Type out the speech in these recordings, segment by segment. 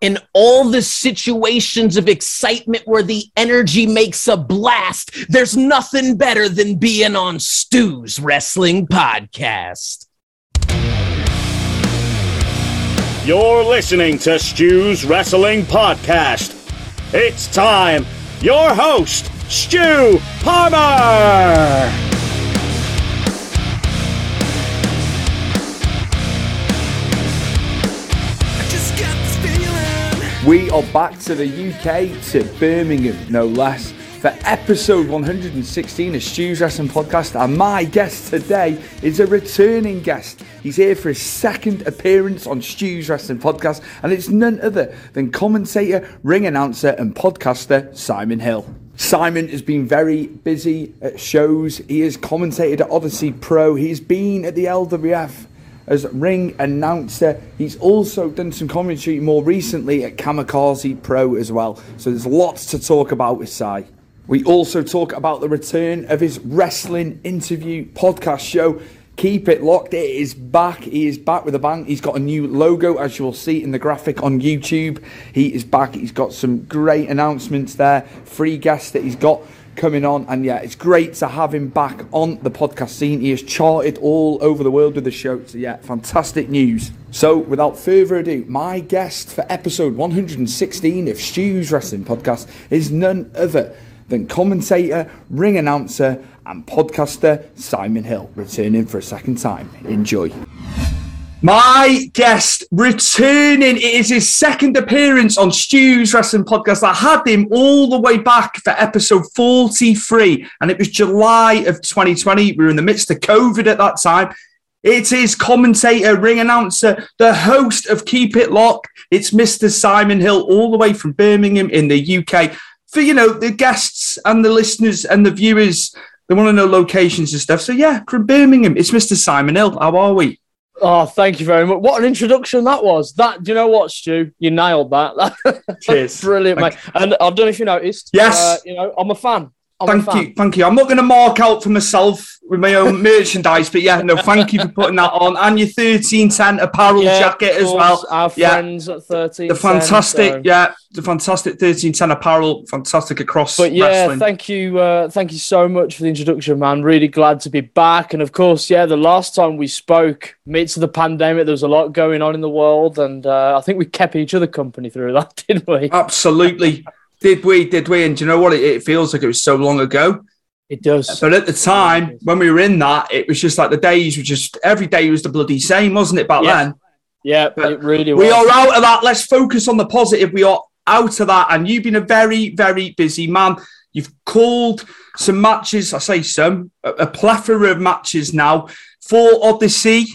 in all the situations of excitement where the energy makes a blast, there's nothing better than being on Stu's Wrestling Podcast. You're listening to Stu's Wrestling Podcast. It's time. Your host, Stu Palmer. We are back to the UK, to Birmingham, no less, for episode 116 of Stu's Wrestling Podcast. And my guest today is a returning guest. He's here for his second appearance on Stu's Wrestling Podcast, and it's none other than commentator, ring announcer, and podcaster Simon Hill. Simon has been very busy at shows. He has commentated at Odyssey Pro. He's been at the LWF as ring announcer. He's also done some commentary more recently at Kamikaze Pro as well. So there's lots to talk about with Sai. We also talk about the return of his wrestling interview podcast show. Keep it locked. It is back. He is back with a bang. He's got a new logo, as you'll see in the graphic on YouTube. He is back. He's got some great announcements there. Free guests that he's got coming on. And yeah, it's great to have him back on the podcast scene. He has charted all over the world with the show. So yeah, fantastic news. So without further ado, my guest for episode 116 of Stu's Wrestling Podcast is none other than commentator, ring announcer, and podcaster Simon Hill, returning for a second time. Enjoy. My guest returning. It is his second appearance on Stu's Wrestling Podcast. I had him all the way back for episode 43, and it was July of 2020. We were in the midst of COVID at that time. It is commentator, ring announcer, the host of Keep It Locked. It's Mr. Simon Hill, all the way from Birmingham in the UK. For you know the guests and the listeners and the viewers, they want to know locations and stuff. So yeah, from Birmingham, it's Mr. Simon Hill. How are we? Oh, thank you very much. What an introduction that was. That do you know what, Stu? You nailed that. Cheers. Brilliant, mate. And I don't know if you noticed. Yes. Uh, you know, I'm a fan. I'm thank you, thank you. I'm not going to mark out for myself with my own merchandise, but yeah, no, thank you for putting that on and your 1310 apparel Yeah, jacket as well. Our Yeah. friends at 13. The fantastic, so- yeah, the fantastic 1310 apparel, fantastic across But yeah, wrestling. thank you, uh, thank you so much for the introduction, man. Really glad to be back. And of course, yeah, the last time we spoke, midst of the pandemic, there was a lot going on in the world, and uh, I think we kept each other company through that, didn't we? Absolutely. Did we? Did we? And do you know what? It, it feels like it was so long ago. It does. But at the time, when we were in that, it was just like the days were just every day was the bloody same, wasn't it? Back Yeah. then, Yeah, But it really was. we are out of that. Let's focus on the positive. We are out of that, and you've been a very, very busy man. You've called some matches. I say some, a, a plethora of matches now for Odyssey.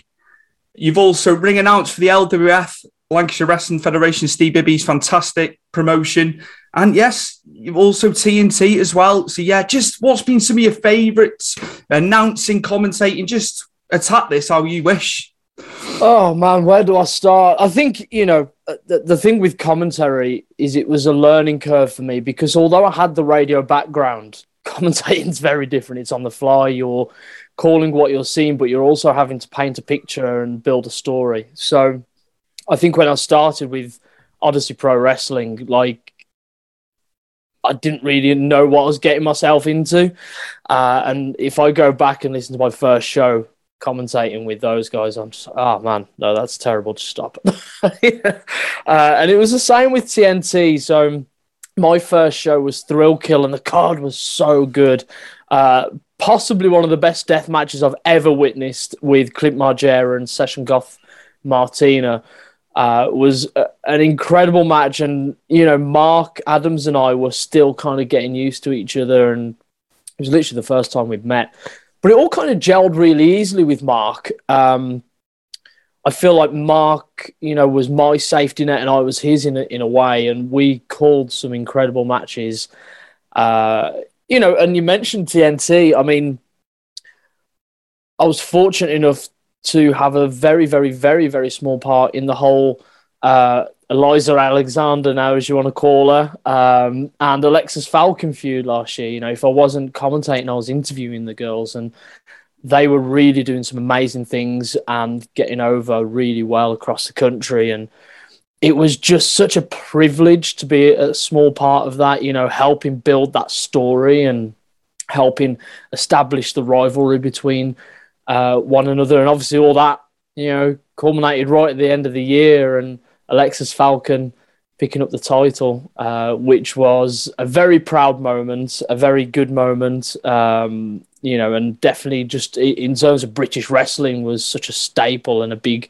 You've also ring announced for the LWF, Lancashire Wrestling Federation, Steve Bibby's fantastic promotion. And yes, you've also TNT as well. So yeah, just what's been some of your favourites? Announcing, commentating, just attack this how you wish. Oh man, where do I start? I think you know uh, the, the thing with commentary is it was a learning curve for me because although I had the radio background, commentating's very different. It's on the fly. You're calling what you're seeing, but you're also having to paint a picture and build a story. So I think when I started with Odyssey Pro Wrestling, like I didn't really know what I was getting myself into. Uh, and if I go back and listen to my first show, commentating with those guys, I'm just, oh man, no, that's terrible to stop. uh, and it was the same with TNT. So my first show was Thrill Kill, and the card was so good. Uh, possibly one of the best death matches I've ever witnessed with Clint Margera and Session Moth Martina. Uh, was a, an incredible match, and you know, Mark Adams and I were still kind of getting used to each other, and it was literally the first time we'd met but it all kind of gelled really easily with Mark. Um, I feel like Mark, you know, was my safety net and I was his in a, in a way, and we called some incredible matches. Uh, you know, and you mentioned TNT. I mean, I was fortunate enough to have a very, very, very, very small part in the whole uh, Eliza Alexander, now as you want to call her, um, and Alexis Falcon feud last year. You know, if I wasn't commentating, I was interviewing the girls, and they were really doing some amazing things and getting over really well across the country. And it was just such a privilege to be a small part of that, you know, helping build that story and helping establish the rivalry between uh, one another. And obviously, all that, you know, culminated right at the end of the year. And Alexis Falcon picking up the title, uh, which was a very proud moment, a very good moment. Um, you know, and definitely just in terms of British wrestling was such a staple and a big,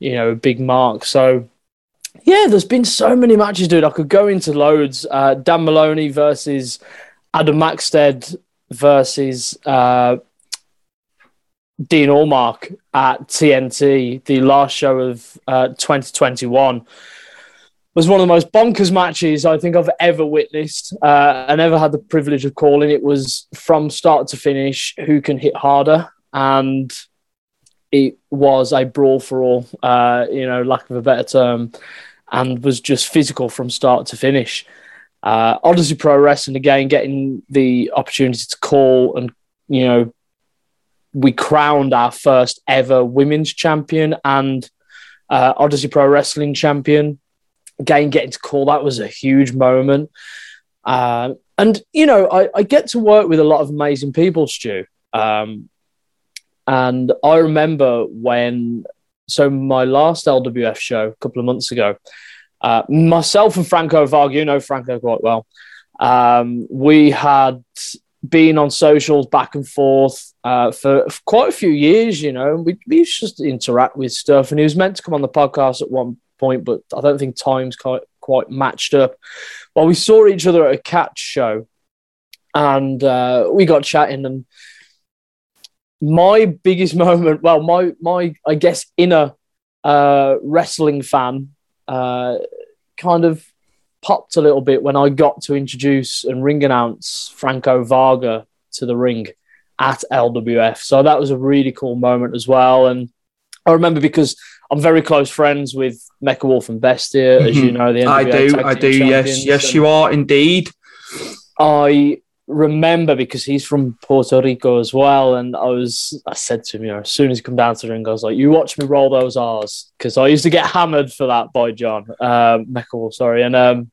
you know, a big mark. So, yeah, there's been so many matches, dude. I could go into loads. Uh, Dan Moloney versus Adam Maxted versus uh, Dean Allmark at TNT, the last show of uh, 2021 was one of the most bonkers matches I think I've ever witnessed. Uh, I never had the privilege of calling. It was from start to finish who can hit harder, and it was a brawl for all. Uh, you know, lack of a better term, and was just physical from start to finish. Uh, Odyssey Pro Wrestling again getting the opportunity to call and you know we crowned our first ever women's champion and uh, Odyssey Pro Wrestling champion again, getting to call that was a huge moment. Uh, and you know, I, I, get to work with a lot of amazing people, Stu. Um, and I remember when, so my last LWF show a couple of months ago, uh, myself and Franco Varga, you know Franco quite well. Um, we had been on socials back and forth uh, for, for, quite a few years. You know, we, we used to just interact with stuff, and he was meant to come on the podcast at one point, but I don't think times quite quite matched up. Well, we saw each other at a catch show, and uh, we got chatting. And my biggest moment, well, my my I guess inner uh, wrestling fan, uh, kind of popped a little bit when I got to introduce and ring announce Franco Varga to the ring at LWF. So that was a really cool moment as well. And I remember because I'm very close friends with Mecha Wolf and Bestia, mm-hmm. as you know. The NWA I do, I do. Yes, yes, you are indeed. I remember because he's from Puerto Rico as well, and I was I said to him, you know, as soon as he come down to the ring, I was like, "You watch me roll those R's," because I used to get hammered for that by John um, Mecha Wolf, sorry, and um,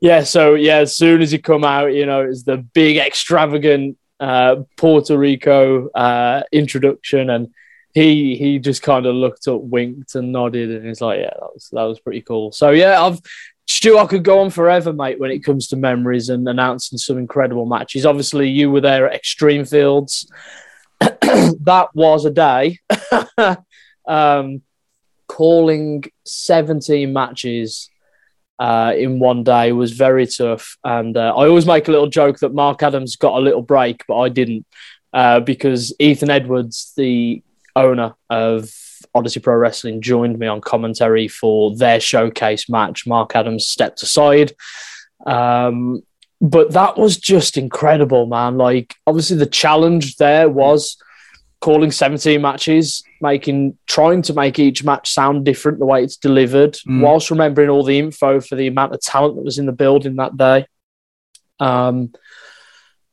yeah, so yeah, as soon as he come out, you know, it's the big extravagant uh, Puerto Rico uh, introduction and he he just kind of looked up, winked, and nodded, and he's like, "Yeah, that was that was pretty cool." So yeah, I've Stu, I could go on forever, mate, when it comes to memories and announcing some incredible matches. Obviously, you were there at Extreme Fields. that was a day. um, calling 17 matches uh, in one day was very tough. And uh, I always make a little joke that Mark Adams got a little break, but I didn't uh, because Ethan Edwards, the owner of Odyssey Pro Wrestling, joined me on commentary for their showcase match. Mark Adams stepped aside. Um, but that was just incredible, man. Like, obviously, the challenge there was calling 17 matches, making trying to make each match sound different the way it's delivered, mm. whilst remembering all the info for the amount of talent that was in the building that day. Um,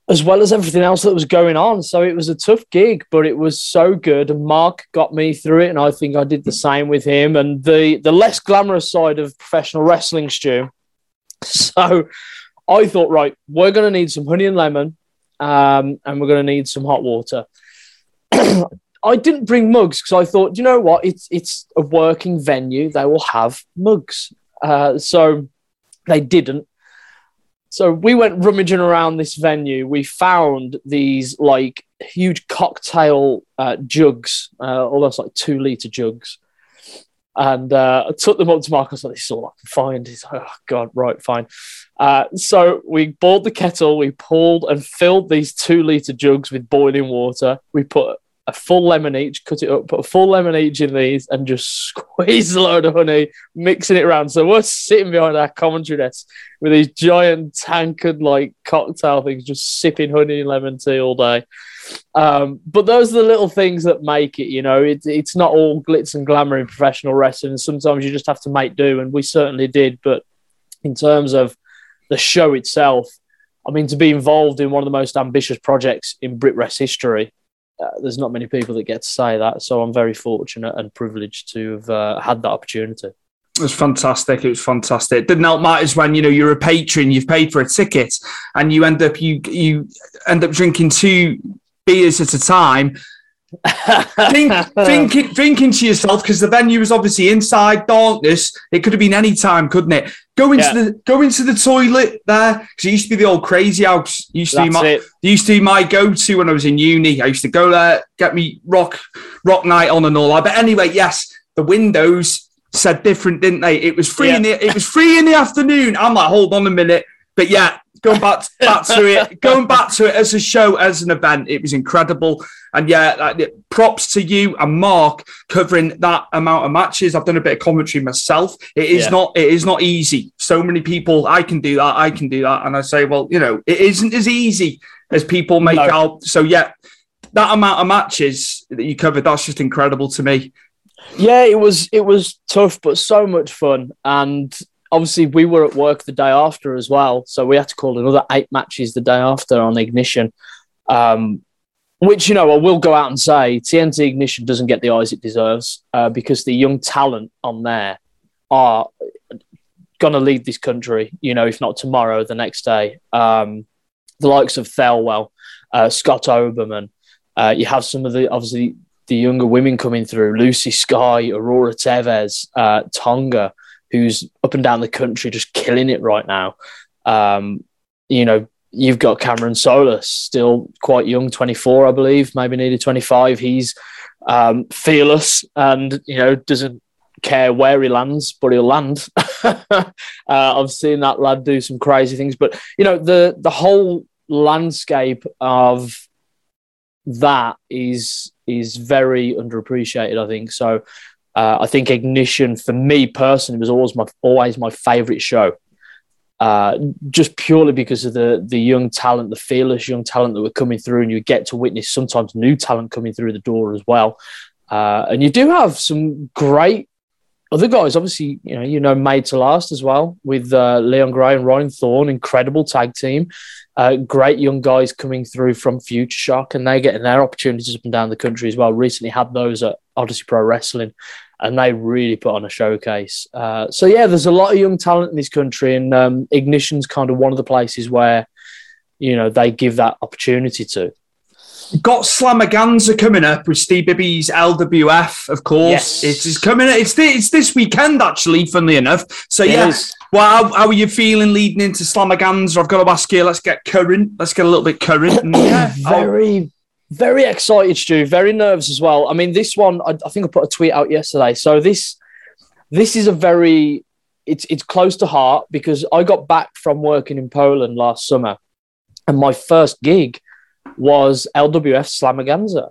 as well as everything else that was going on. So it was a tough gig, but it was so good. And Mark got me through it, and I think I did the same with him. And the the less glamorous side of professional wrestling, Stu. So I thought, right, we're going to need some honey and lemon, um, and we're going to need some hot water. I didn't bring mugs because I thought, you know what, it's it's a working venue; they will have mugs. Uh, so they didn't. So we went rummaging around this venue. We found these like huge cocktail uh, jugs, uh, almost like two liter jugs. And uh, I took them up to Marcus. Like, this is all I can find. He's like, oh, God, right, fine. Uh, so we boiled the kettle. We pulled and filled these two liter jugs with boiling water. We put a full lemon each, cut it up, put a full lemon each in these, and just squeeze a load of honey, mixing it around. So we're sitting behind our commentary desk with these giant tankard like cocktail things, just sipping honey and lemon tea all day. Um, but those are the little things that make it. You know, it, it's not all glitz and glamour in professional wrestling. Sometimes you just have to make do, and we certainly did. But in terms of the show itself, I mean, to be involved in one of the most ambitious projects in BritWres history, uh, there's not many people that get to say that. So I'm very fortunate and privileged to have uh, had that opportunity. It was fantastic. It was fantastic. It didn't help matters when you know you're a patron, you've paid for a ticket, and you end up you you end up drinking two beers at a time. think, thinking, thinking to yourself because the venue was obviously inside darkness. It could have been any time, couldn't it? Go into yeah. the go into the toilet there because it used to be the old crazy house. It used to That's be my it. used to be my go to when I was in uni. I used to go there, get me rock rock night on and all that. But anyway, yes, the windows said different, didn't they? It was free yeah. in the it was free in the afternoon. I'm like, hold on a minute. But yeah, going back back to it, going back to it as a show, as an event, it was incredible. And yeah, props to you and Mark covering that amount of matches. I've done a bit of commentary myself. It is yeah. not it is not easy. So many people, I can do that, I can do that, and I say, well, you know, it isn't as easy as people make no. out. So yeah, that amount of matches that you covered, that's just incredible to me. Yeah, it was it was tough, but so much fun. And obviously we were at work the day after as well, so we had to call another eight matches the day after on Ignition. Um, which you know, I will go out and say TNT Ignition doesn't get the eyes it deserves uh, because the young talent on there are going to lead this country. You know, if not tomorrow, the next day. Um, the likes of Thelwell, uh, Scott Oberman. Uh, you have some of the obviously the younger women coming through: Lucy Sky, Aurora Tevez, uh, Tonga who's up and down the country just killing it right now. Um, you know, you've got Cameron Solis, still quite young, 24, I believe, maybe nearly 25. He's um, fearless and, you know, doesn't care where he lands, but he'll land. uh, I've seen that lad do some crazy things, but, you know, the, the whole landscape of that is is very underappreciated, I think. So uh, I think Ignition for me personally was always my always my favorite show. Uh, just purely because of the the young talent, the fearless young talent that were coming through, and you get to witness sometimes new talent coming through the door as well. Uh, and you do have some great other guys. Obviously, you know you know Made to Last as well with uh, Leon Gray and Ryan Thorne, incredible tag team. Uh, great young guys coming through from Future Shock, and they're getting their opportunities up and down the country as well. Recently had those at Odyssey Pro Wrestling, and they really put on a showcase. Uh, so yeah, there's a lot of young talent in this country, and um, Ignition's kind of one of the places where you know they give that opportunity to. Got Slamaganza coming up with Steve Bibby's LWF, of course. Yes. It's coming. It's this, it's this weekend actually. Funnily enough, so it yeah. Is. Well, how, how, are you feeling leading into Slamaganza? I've got to ask you. Let's get current. Let's get a little bit current. And, yeah, very, very excited, Stu. Very nervous as well. I mean, this one. I, I think I put a tweet out yesterday. So this, this is a very. It's it's close to heart because I got back from working in Poland last summer, and my first gig was LWF Slamaganza.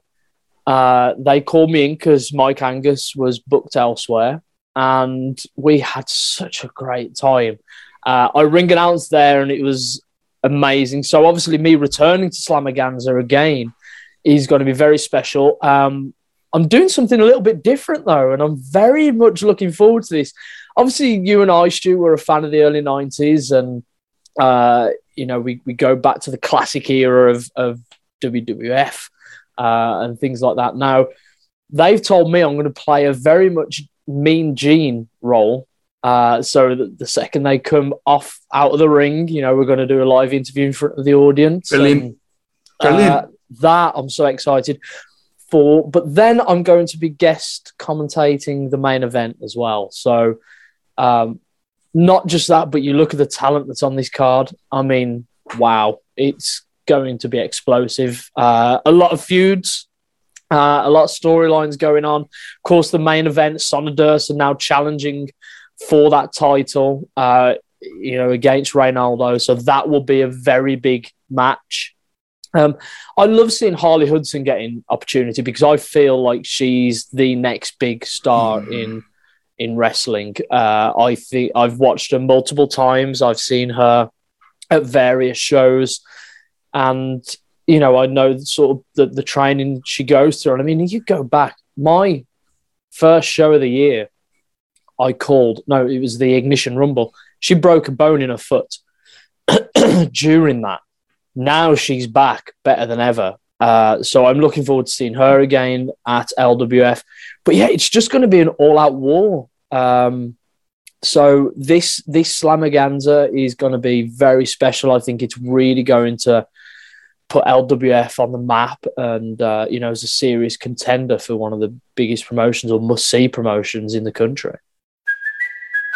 Uh, they called me in because Mike Angus was booked elsewhere, and we had such a great time. Uh, I ring announced there, and it was amazing. So obviously, me returning to Slamaganza again is going to be very special. Um, I'm doing something a little bit different though, and I'm very much looking forward to this. Obviously, you and I, Stu, were a fan of the early '90s, and uh, you know we, we go back to the classic era of, of WWF uh, and things like that. Now, they've told me I'm going to play a very much Mean Gene role. Uh, so the, the, second they come off out of the ring, you know, we're going to do a live interview in front of the audience. Brilliant. And, Brilliant. That I'm so excited for. But then I'm going to be guest commentating the main event as well. So um, not just that, but you look at the talent that's on this card. I mean, wow, it's going to be explosive. Uh, a lot of feuds, uh, a lot of storylines going on. Of course, the main event, Sonny Durst are now challenging for that title, uh, you know, against Reynaldo. So that will be a very big match. Um, I love seeing Harley Hudson getting opportunity because I feel like she's the next big star mm. in in wrestling. Uh, I think I've watched her multiple times. I've seen her at various shows, and you know I know sort of the, the training she goes through. And I mean, you go back, my first show of the year, I called. No, it was the Ignition Rumble. She broke a bone in her foot during that. Now she's back better than ever. Uh, so I'm looking forward to seeing her again at LWF. But yeah, it's just going to be an all-out war. Um, so this this Slamaganza is going to be very special. I think it's really going to put LWF on the map, and uh, you know, as a serious contender for one of the biggest promotions or must-see promotions in the country.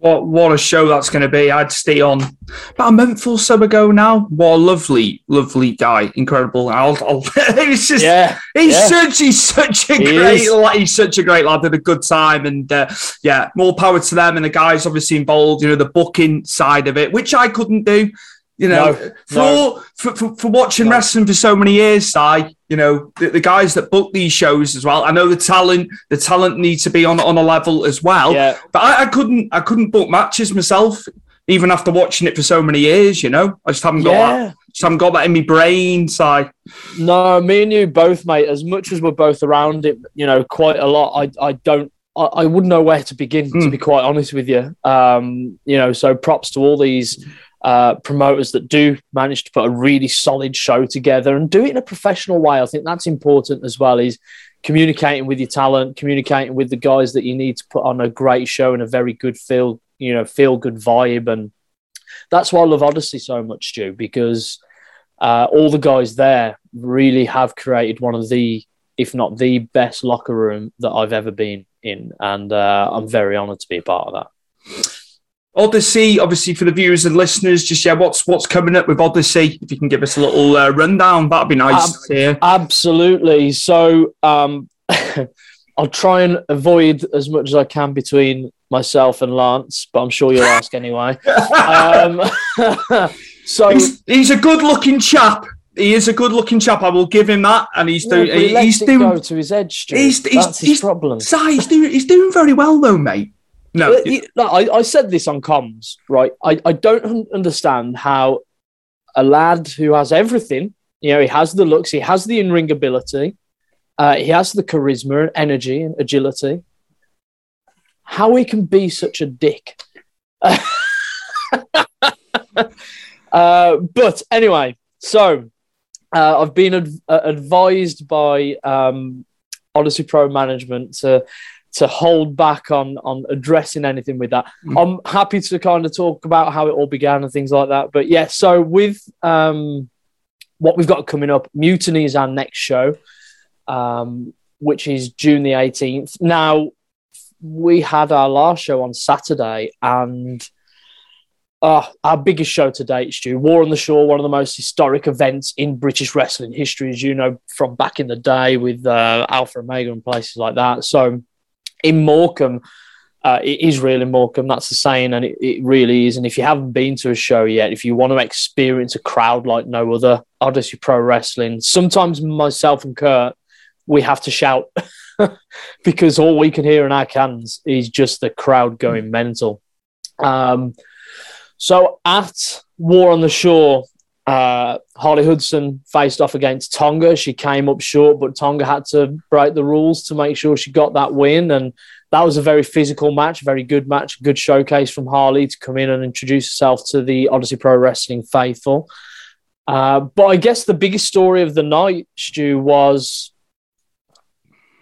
what what a show that's going to be. I'd stay on about a month or so ago now. What a lovely, lovely guy, incredible. I'll, I'll it's just yeah, he's yeah. such he's such a he great lad. He's such a great lad. Had a good time, and uh, yeah, more power to them and the guys obviously involved. You know, the booking side of it, which I couldn't do. You know, no, for, no. for, for, for watching no. wrestling for so many years, I you know the, the, guys that book these shows as well. I know the talent, the talent needs to be on on a level as well. Yeah. But I, I couldn't I couldn't book matches myself, even after watching it for so many years. You know, I just haven't got yeah. that. Just haven't got that in my brain. So no, me and you both, mate. As much as we're both around it, you know, quite a lot. I I don't I, I wouldn't know where to begin, mm. to hmm. be quite honest with you. Um, you know, so props to all these uh, promoters that do manage to put a really solid show together and do it in a professional way. I think that's important as well. Is communicating with your talent, communicating with the guys that you need to put on a great show and a very good feel, you know, feel good vibe. And that's why I love Odyssey so much, Stu, because uh, all the guys there really have created one of the, if not the best locker room that I've ever been in. And uh, I'm very honored to be a part of that. Odyssey, obviously for the viewers and listeners, just yeah, what's what's coming up with Odyssey? If you can give us a little uh, rundown, that'd be nice. Ab- absolutely. So um, I'll try and avoid as much as I can between myself and Lance, but I'm sure you'll ask anyway. um, so he's, he's a good-looking chap. He is a good-looking chap. I will give him that, and he's doing. Yeah, he he's doing go to his edge. He's, he's, That's his problem. Si, he's doing. He's doing very well though, mate. No, uh, I, I said this on comms, right? I, I don't understand how a lad who has everything, you know, he has the looks, he has the in ring ability, uh, he has the charisma and energy and agility, how he can be such a dick. uh, but anyway, so uh, I've been ad- uh, advised by um, Odyssey Pro management to to hold back on on addressing anything with that. Mm. I'm happy to kind of talk about how it all began and things like that. But yeah, so with um, what we've got coming up, Mutiny is our next show, um, which is June the 18th. Now we had our last show on Saturday and. Uh, our biggest show to date, Stu. War on the Shore, one of the most historic events in British wrestling history, as you know, from back in the day with uh, Alpha Omega and places like that. So, in Morecambe, uh, it is real in Morecambe. That's the saying, and it, it, really is. And if you haven't been to a show yet, if you want to experience a crowd like no other, Odyssey Pro Wrestling, sometimes myself and Kurt, we have to shout because all we can hear in our cans is just the crowd going mental. Um, so at War on the Shore, uh, Harley Hudson faced off against Tonga. She came up short, but Tonga had to break the rules to make sure she got that win. And that was a very physical match, very good match, good showcase from Harley to come in and introduce herself to the Odyssey Pro Wrestling faithful. Uh, but I guess the biggest story of the night, Stu, was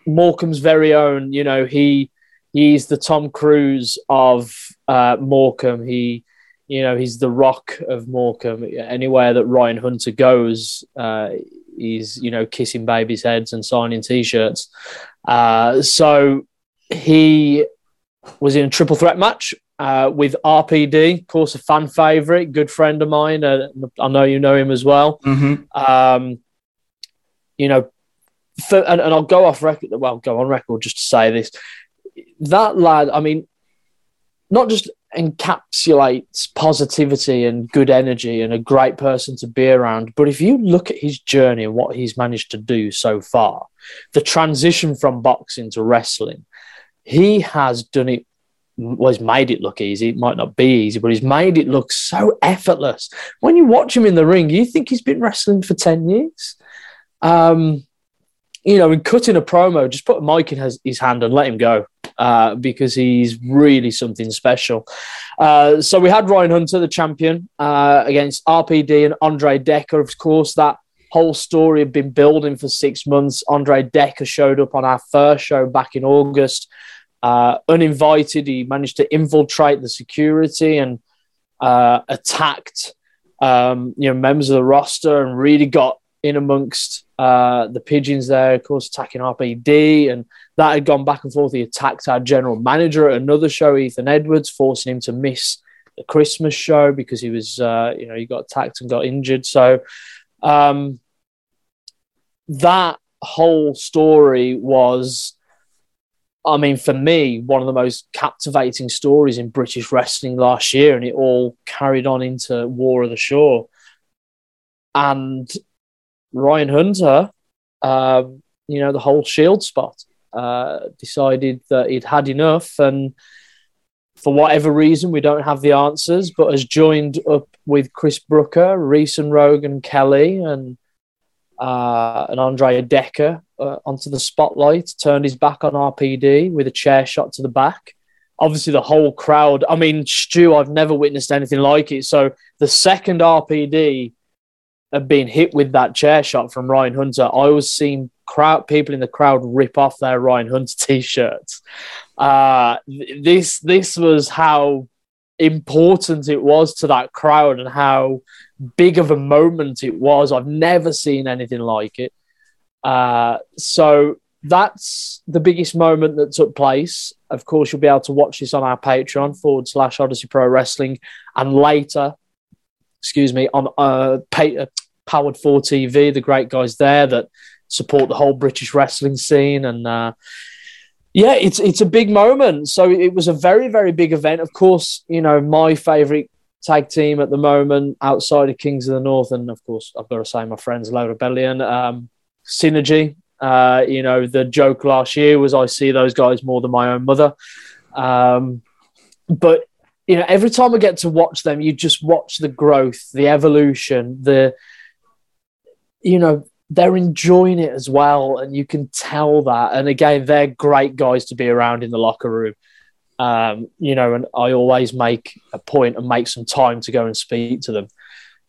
Morecambe's very own. You know, he he's the Tom Cruise of uh, Morecambe. He you know, he's the rock of Morecambe. Anywhere that Ryan Hunter goes, uh, he's you know kissing babies' heads and signing T-shirts. Uh, so he was in a triple threat match uh, with RPD, of course, a fan favorite, good friend of mine. Uh, I know you know him as well. Um, you know, for, and, and I'll go off record. Well, go on record just to say this. That lad, I mean, not just encapsulates positivity and good energy and a great person to be around, but if you look at his journey and what he's managed to do so far, the transition from boxing to wrestling, he has done it. Well, he's made it look easy. It might not be easy, but he's made it look so effortless. When you watch him in the ring, you think he's been wrestling for 10 years. Um, you know, in cutting a promo, just put a mic in his, his hand and let him go uh, because he's really something special. Uh, so we had Ryan Hunter, the champion, uh, against RPD and Andre Decker. Of course, that whole story had been building for six months. Andre Decker showed up on our first show back in August. Uh, uninvited, he managed to infiltrate the security and uh, attacked um, you know members of the roster and really got in amongst uh, the pigeons there, of course, attacking RPD, and that had gone back and forth. He attacked our general manager at another show, Ethan Edwards, forcing him to miss the Christmas show because he was, uh, you know, he got attacked and got injured. So um, that whole story was, I mean, for me, one of the most captivating stories in British wrestling last year, and it all carried on into War of the Shore. And Ryan Hunter, um, you know, the whole Shield spot, uh, decided that he'd had enough, and for whatever reason, we don't have the answers, but has joined up with Chris Brooker, Reese and Rogan Kelly, and uh, and Andre Decker uh, onto the spotlight. Turned his back on RPD with a chair shot to the back. Obviously, the whole crowd. I mean, Stu, I've never witnessed anything like it. So the second RPD had been hit with that chair shot from Ryan Hunter, I was seeing crowd people in the crowd rip off their Ryan Hunter t-shirts. Uh, this this was how important it was to that crowd and how big of a moment it was. I've never seen anything like it. Uh, so that's the biggest moment that took place. Of course, you'll be able to watch this on our Patreon forward slash Odyssey Pro Wrestling, and later excuse me, on uh, pay, uh, Powered 4 TV, the great guys there that support the whole British wrestling scene. And uh, yeah, it's, it's a big moment. So it was a very, very big event. Of course, you know, my favorite tag team at the moment outside of Kings of the North, and of course, I've got to say, my friends, La Rebellion, um, Synergy. Uh, you know, the joke last year was I see those guys more than my own mother. Um, but you know, every time I get to watch them, you just watch the growth, the evolution, the, you know, they're enjoying it as well. And you can tell that. And again, they're great guys to be around in the locker room. Um, you know, and I always make a point and make some time to go and speak to them.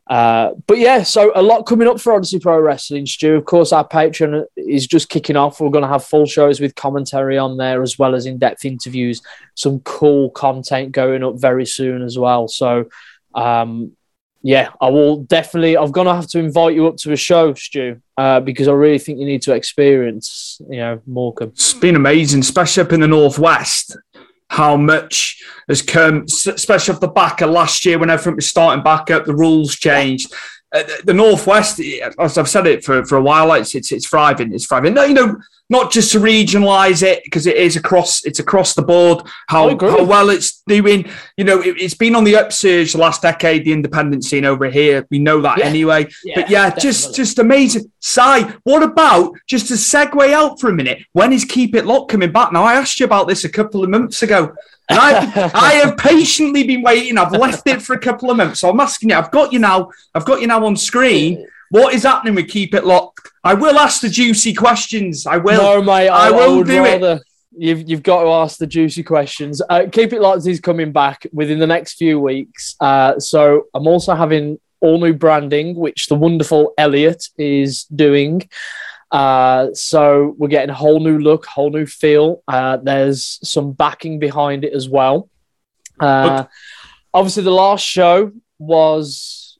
Uh, but yeah, so a lot coming up for Odyssey Pro Wrestling, Stu. Of course, our Patreon is just kicking off. We're going to have full shows with commentary on there, as well as in depth interviews. Some cool content going up very soon as well. So, um, yeah, I will definitely. I'm going to have to invite you up to a show, Stu, uh, because I really think you need to experience, you know, Morecambe. It's been amazing, especially up in the northwest how much has come, especially off the back of last year when everything was starting back up, the rules changed. Uh, the northwest, as I've said it for, for a while, it's, it's it's thriving. It's thriving. No, you know, not just to regionalize it because it is across it's across the board. How how well it's doing. You know, it, has been on the upsurge the last decade. The independent scene over here, we know that yeah. anyway. Yeah, but yeah, definitely. just just amazing. Si, what about just to segue out for a minute? When is Keep It Locked coming back? Now I asked you about this a couple of months ago. And I, I have patiently been waiting. I've left it for a couple of months. So I'm asking you. I've got you now. I've got you now on screen. What is happening with Keep It Locked? I will ask the juicy questions. I will. No, mate. I, I will I do rather, it. You've, you've got to ask the juicy questions. Uh, Keep It Locked is coming back within the next few weeks. Uh, so I'm also having all new branding, which the wonderful Elliot is doing. Uh, so we're getting a whole new look, whole new feel. Uh, there's some backing behind it as well. Uh, obviously, the last show was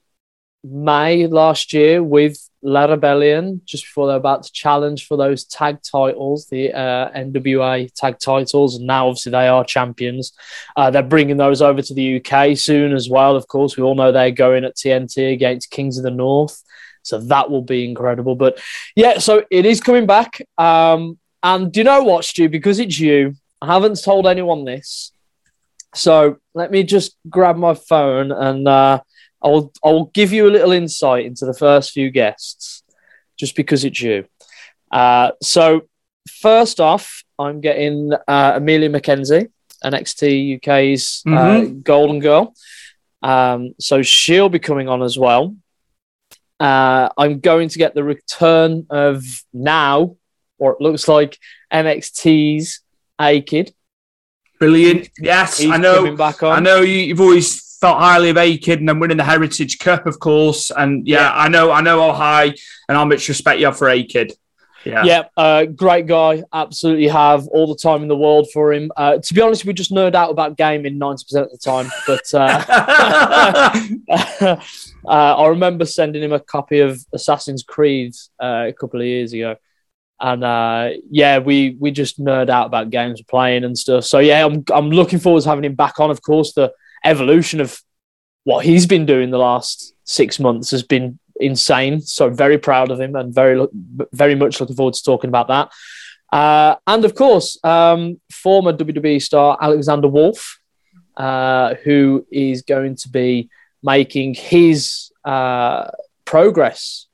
May last year with La Rebellion just before they're about to challenge for those tag titles, the uh, NWA tag titles, and now obviously they are champions. Uh, they're bringing those over to the UK soon as well. Of course, we all know they're going at TNT against Kings of the North, so that will be incredible. But yeah, so it is coming back. Um, and do you know what, Stu? Because it's you, I haven't told anyone this. So let me just grab my phone and uh, I'll I'll give you a little insight into the first few guests, just because it's you. Uh, so first off, I'm getting uh, Emilia McKenzie, NXT UK's uh, Mhm. Golden Girl. Um, so she'll be coming on as well. Uh, I'm going to get the return of now, or it looks like NXT's A Kid. Brilliant. Yes, He's I know. I know you, you've always felt highly of A Kid and then winning the Heritage Cup, of course. And yeah, Yeah. I know, I know how high and how much respect you have for A Kid. Yeah. Yeah, uh, great guy. Absolutely have all the time in the world for him. Uh, to be honest, we just nerd out about gaming 90% of the time. But uh, uh, I remember sending him a copy of Assassin's Creed uh, a couple of years ago. And uh, yeah, we, we just nerd out about games we're playing and stuff. So yeah, I'm, I'm looking forward to having him back on. Of course, the evolution of what he's been doing the last six months has been insane. So very proud of him and very very much looking forward to talking about that. Uh, and of course, um, former WWE star Alexander Wolfe, uh, who is going to be making his uh, progress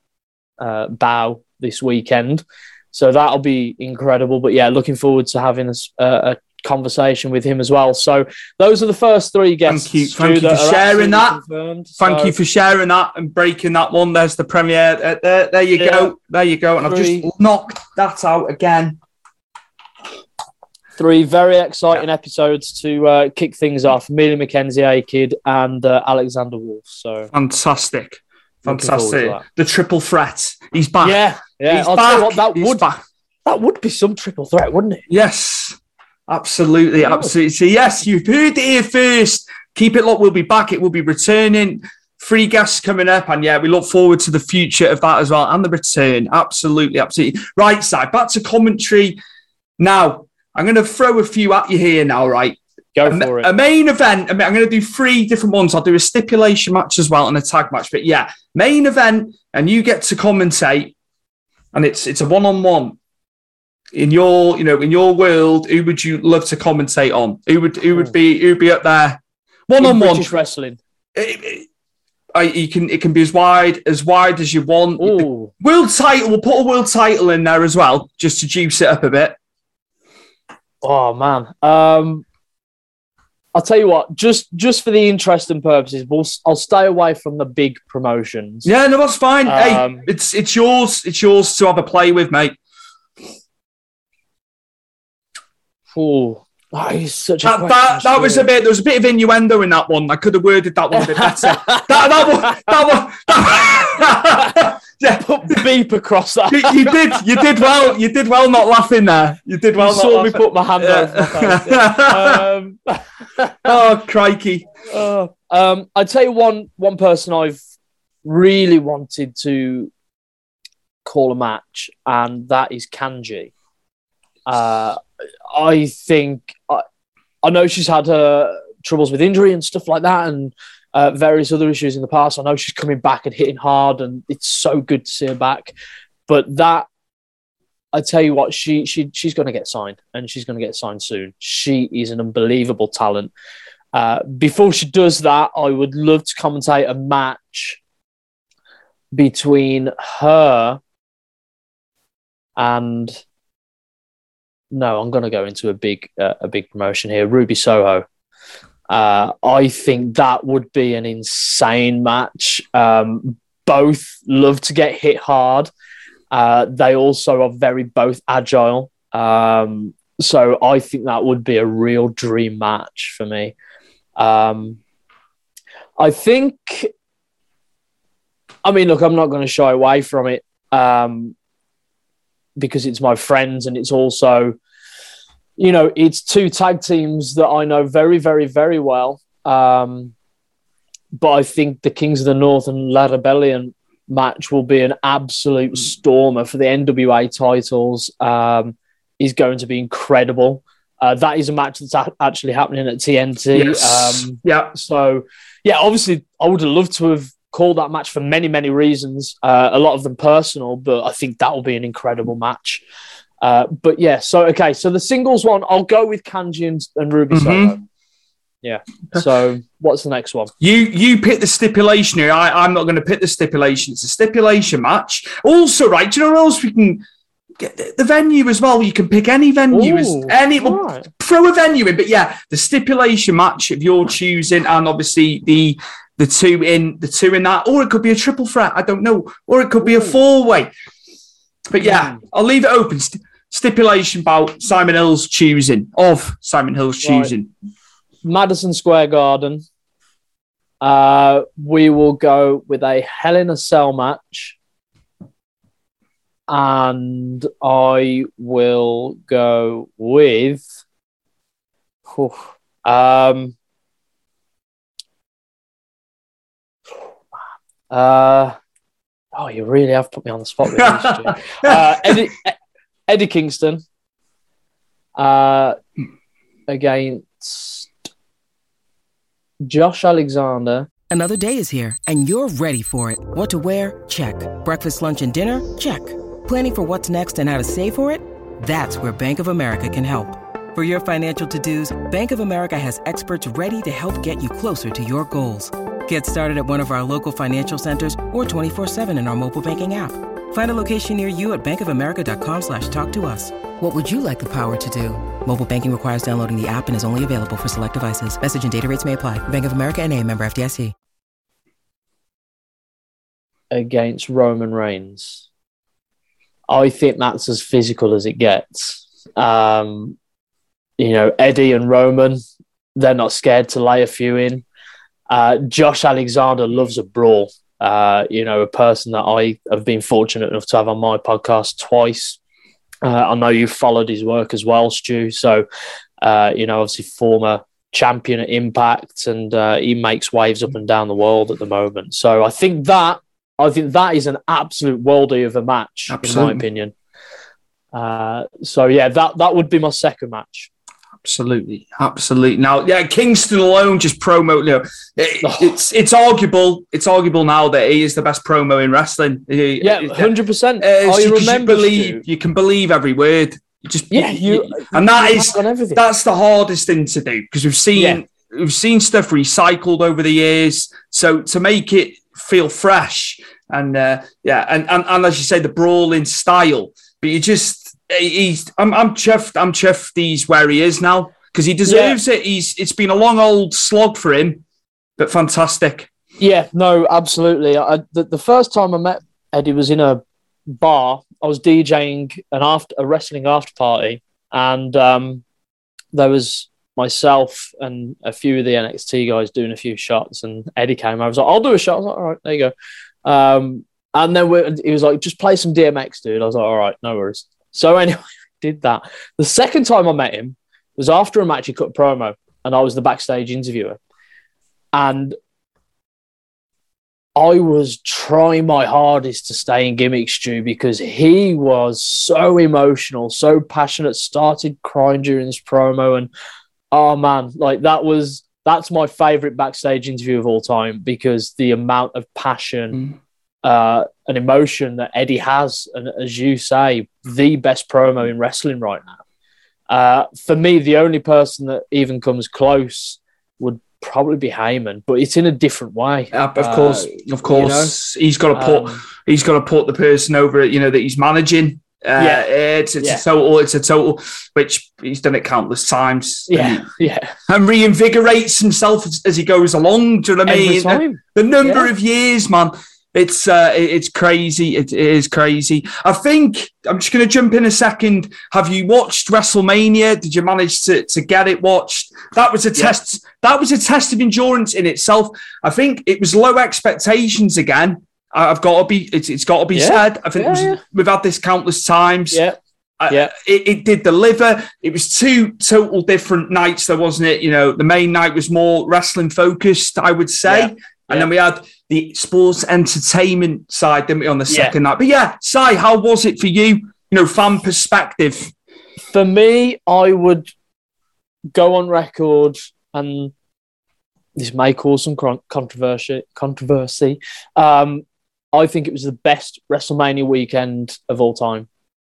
uh, bow this weekend. So that'll be incredible. But yeah, looking forward to having a, a conversation with him as well. So those are the first three guests. you- thank you for sharing that. Thank So- you for sharing that and breaking that one. There's the premiere. Uh, there, there you Yeah. go. There you go. And I've just knocked that out again. Three very exciting episodes to uh, kick things off. Emilia McKenzie, A Kid, and uh, Alexander Wolfe. So Fantastic. Looking forward to Fantastic. The triple threat. He's back. yeah, yeah. He's I'll back. what, that He's would back. that would be some triple threat, wouldn't it? Yes, absolutely, absolutely. So yes, you've heard it here first. Keep it locked. We'll be back. It will be returning. Free guests coming up, and yeah, we look forward to the future of that as well and the return. Absolutely, absolutely. Right side, back to commentary. Now, I'm going to throw a few at you here. Now, right? Go a, for it. a main event. I mean, I'm going to do three different ones. I'll do a stipulation match as well and a tag match. But yeah, main event, and you get to commentate, and it's it's a one on one. In your, you know, in your world, who would you love to commentate on? Who would who would be who would be up there? One In on one. British wrestling. You can it can be as wide as wide as you want. Ooh, World title. We'll put a world title in there as well, just to juice it up a bit. oh man. Um, I'll tell you what. Just just for the interest and purposes, we'll, I'll stay away from the big promotions. Yeah, no, that's fine. hey, Um, it's it's yours. It's yours to have a play with, mate. Ooh, that is such a That, question, that, that was a bit. There was a bit of innuendo in that one. I could have worded that one a bit better. that that one. That one. That, yeah, Put the beep across that. you, you did. You did well. You did well not laughing there. You did well. you not saw me put my hand over my face. Um, oh crikey! Uh, um, I'd say one one person I've really wanted to call a match, and that is Kanji. Uh, I think I, I know she's had her troubles with injury and stuff like that, and uh, various other issues in the past. I know she's coming back and hitting hard, and it's so good to see her back. But that, I tell you what, she she she's going to get signed, and she's going to get signed soon. She is an unbelievable talent. Uh, before she does that, I would love to commentate a match between her and no, I'm going to go into a big uh, a big promotion here. Ruby Soho. Uh, I think that would be an insane match. Um, both love to get hit hard. Uh, they also are very both agile. Um, so I think that would be a real dream match for me. Um, I think. I mean, look, I'm not going to shy away from it um, because it's my friends and it's also, you know, it's two tag teams that I know very, very, very well. Um, but I think the Kings of the North and La Rebellion match will be an absolute stormer for the NWA titles. Um, is going to be incredible. Uh, that is a match that's a- actually happening at TNT. Yes. Um, yeah. so, yeah, obviously, I would have loved to have called that match for many, many reasons. Uh, a lot of them personal, but I think that will be an incredible match. Uh, but yeah, so okay, so the singles one, I'll go with Kanji and, and Ruby Mhm. Soho. Yeah. So, what's the next one? You you pick the stipulation here. I, I'm not going to pick the stipulation. It's a stipulation match. Also, right? Do you know where else we can get the, venue as well? You can pick any venue, as Ooh, any well, throw a venue in. But yeah, the stipulation match of your choosing, and obviously the the two in the two in that, or it could be a triple threat. I don't know, or it could be a four way. But yeah, I'll leave it open. St- stipulation about Simon Hill's choosing of Simon Hill's Right. choosing. Madison Square Garden. Uh, we will go with a Hell in a Cell match. And I will go with. Whew, um, uh, oh, you really have put me on the spot with this. Stu. uh, Eddie, Eddie Kingston uh, against Josh Alexander. Another day is here, and you're ready for it. What to wear? Check. Breakfast, lunch, and dinner? Check. Planning for what's next and how to save for it? That's where Bank of America can help. For your financial to dos, Bank of America has experts ready to help get you closer to your goals. Get started at one of our local financial centers or 24-7 in our mobile banking app. Find a location near you at bankofamerica.com slash talk to us. What would you like the power to do? Mobile banking requires downloading the app and is only available for select devices. Message and data rates may apply. Bank of America and a member FDIC. against Roman Reigns. I think that's as physical as it gets. Um, you know, Eddie and Roman, they're not scared to lay a few in. Uh, Josh Alexander loves a brawl. Uh, you know, a person that I have been fortunate enough to have on my podcast twice. Uh, I know you've followed his work as well, Stu. So, uh, you know, obviously former champion at Impact, and uh, he makes waves up and down the world at the moment. So I think that I think that is an absolute worldie of a match, in my opinion. Uh, so yeah, that that would be my second match. Absolutely, absolutely. Now, yeah, Kingston alone just promo. You know, it- Oh. it's it's arguable. It's arguable now that he is the best promo in wrestling. He- Yeah, hundred percent. uh, it's I because remember. you believe you can believe every word. You just Yeah, you. and that you is that's the hardest thing to do because we've seen Yeah. we've seen stuff recycled over the years. So to make it feel fresh and uh, yeah, and, and and as you say, the brawling style, but you just he's I'm I'm chuffed. I'm chuffed. He's where he is now because he deserves it. He's it's been a long old slog for him, but fantastic. Yeah, no, absolutely. I, the, the first time I met Eddie was in a bar. I was DJing an after a wrestling after party, and um, there was myself and a few of the NXT guys doing a few shots. And Eddie came. I was like, "I'll do a shot." I was like, "All right, there you go." Um, and then we, he was like, "Just play some DMX, dude." I was like, "All right, no worries." So anyway, did that. The second time I met him was after a match. He cut promo, and I was the backstage interviewer, and I was trying my hardest to stay in gimmicks, Stu because he was so emotional, so passionate, started crying during this promo. And oh man, like that was that's my favorite backstage interview of all time because the amount of passion mm. Uh, and emotion that Eddie has, and as you say, the best promo in wrestling right now. Uh, for me, the only person that even comes close would probably be Heyman, but it's in a different way. Uh, of course, Uh, of course, he's got to put Um, he's got to put the person over, you know, that he's managing. Uh, Yeah. it's it's Yeah. a total, it's a total, which he's done it countless times. Yeah, yeah. and reinvigorates himself as, as he goes along. Do you know what I mean? time. The number Yeah. of years, man. It's uh, it's crazy. It, it is crazy. I think I'm just going to jump in a second. Have you watched WrestleMania? Did you manage to, to get it watched? That was a test. That was a test of endurance in itself. I think it was low expectations again. I've got to be. It's, it's got to be Yeah. said. I think it Yeah, was, yeah. we've had this countless times. Yeah. I- Yeah. it, it did deliver. It was two total different nights, though, wasn't it? You know, the main night was more wrestling focused, I would say. Yeah. And then we had the sports entertainment side, didn't we, on the Yeah. second night? But yeah, Si, how was it for you? You know, fan perspective. For me, I would go on record, and this may cause some controversy. Controversy. Um, I think it was the best WrestleMania weekend of all time.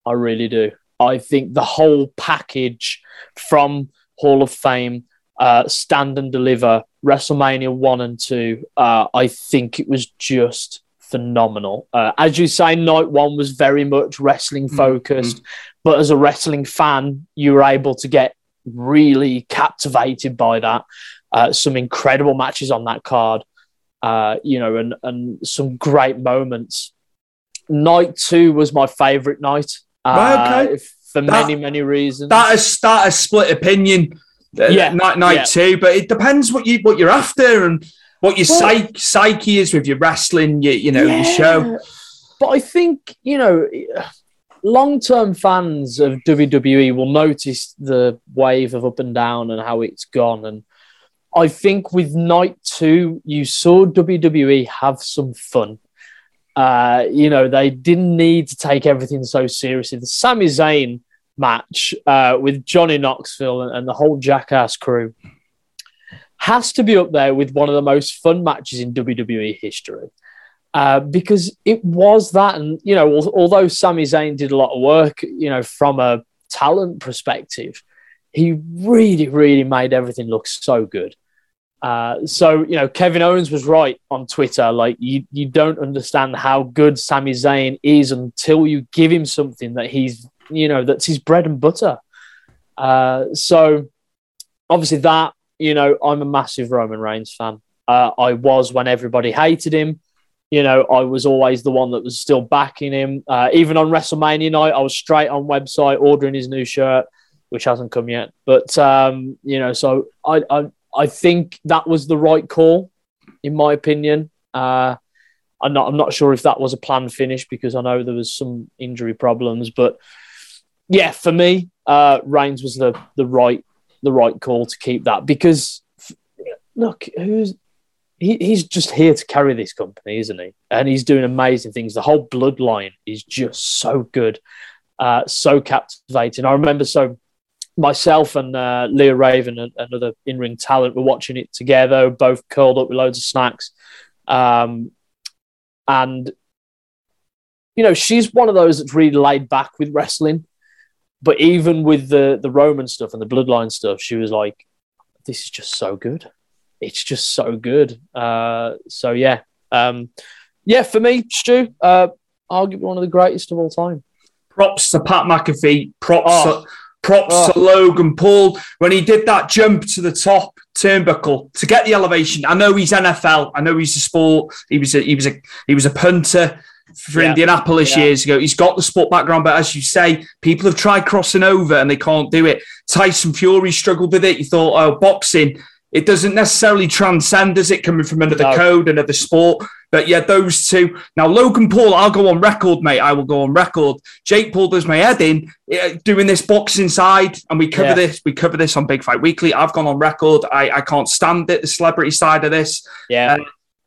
I really do. I think the whole package from Hall of Fame, uh, Stand and Deliver, WrestleMania 1 and 2, uh, I think it was just phenomenal. Uh, as you say, night one was very much wrestling focused, but as a wrestling fan, you were able to get really captivated by that. Uh, some incredible matches on that card, uh, you know, and, and some great moments. Night two was my favorite night. Uh, Right, okay. For That- many, many reasons. That is that is split opinion. Uh, Yeah, night night yeah. two, but it depends what you what you're after and what your Well- psyche psyche is with your wrestling. You, you know, your show. But I think, you know, long term fans of WWE will notice the wave of up and down and how it's gone. And I think with night two, you saw WWE have some fun. Uh, you know, they didn't need to take everything so seriously. The Sami Zayn match uh, with Johnny Knoxville and, and the whole Jackass crew has to be up there with one of the most fun matches in WWE history. Uh, because it was that, and you know, although Sami Zayn did a lot of work, you know, from a talent perspective, he really, really made everything look so good. Uh, so you know, Kevin Owens was right on Twitter. Like you, you don't understand how good Sami Zayn is until you give him something that he's, you know, that's his bread and butter. Uh, so obviously that, you know, I'm a massive Roman Reigns fan. Uh, I was when everybody hated him. You know, I was always the one that was still backing him. Uh, even on WrestleMania night, I was straight on website ordering his new shirt, which hasn't come yet. But um, you know, so I, I I think that was the right call, in my opinion. Uh, I'm not I'm not sure if that was a planned finish because I know there was some injury problems, but yeah, for me, uh, Reigns was the the right the right call to keep that because look, who's he, he's just here to carry this company, isn't he? And he's doing amazing things. The whole bloodline is just so good, uh, so captivating. I remember so myself and uh, Leah Raven, and another in ring talent, were watching it together, both curled up with loads of snacks. Um, and, you know, she's one of those that's really laid back with wrestling. But even with the, the Roman stuff and the bloodline stuff, she was like, this is just so good. It's just so good. Uh, so, yeah. Um, yeah, for me, Stu, uh, arguably one of the greatest of all time. Props to Pat McAfee. Props Oh. to props to Logan Paul when he did that jump to the top turnbuckle to get the elevation. I know he's NFL. I know he's a sport. He was a he was a he was a punter for Yeah. Indianapolis Yeah. years ago. He's got the sport background, but as you say, people have tried crossing over and they can't do it. Tyson Fury struggled with it. You thought, oh, boxing. It doesn't necessarily transcend, does it, coming from another No. code, another sport? But yeah, those two. Now, Logan Paul, I'll go on record, mate. I will go on record. Jake Paul does my head in eh, doing this boxing side, and we cover Yeah. this. We cover this on Big Fight Weekly. I've gone on record. I, I can't stand it. The celebrity side of this. Yeah. Uh,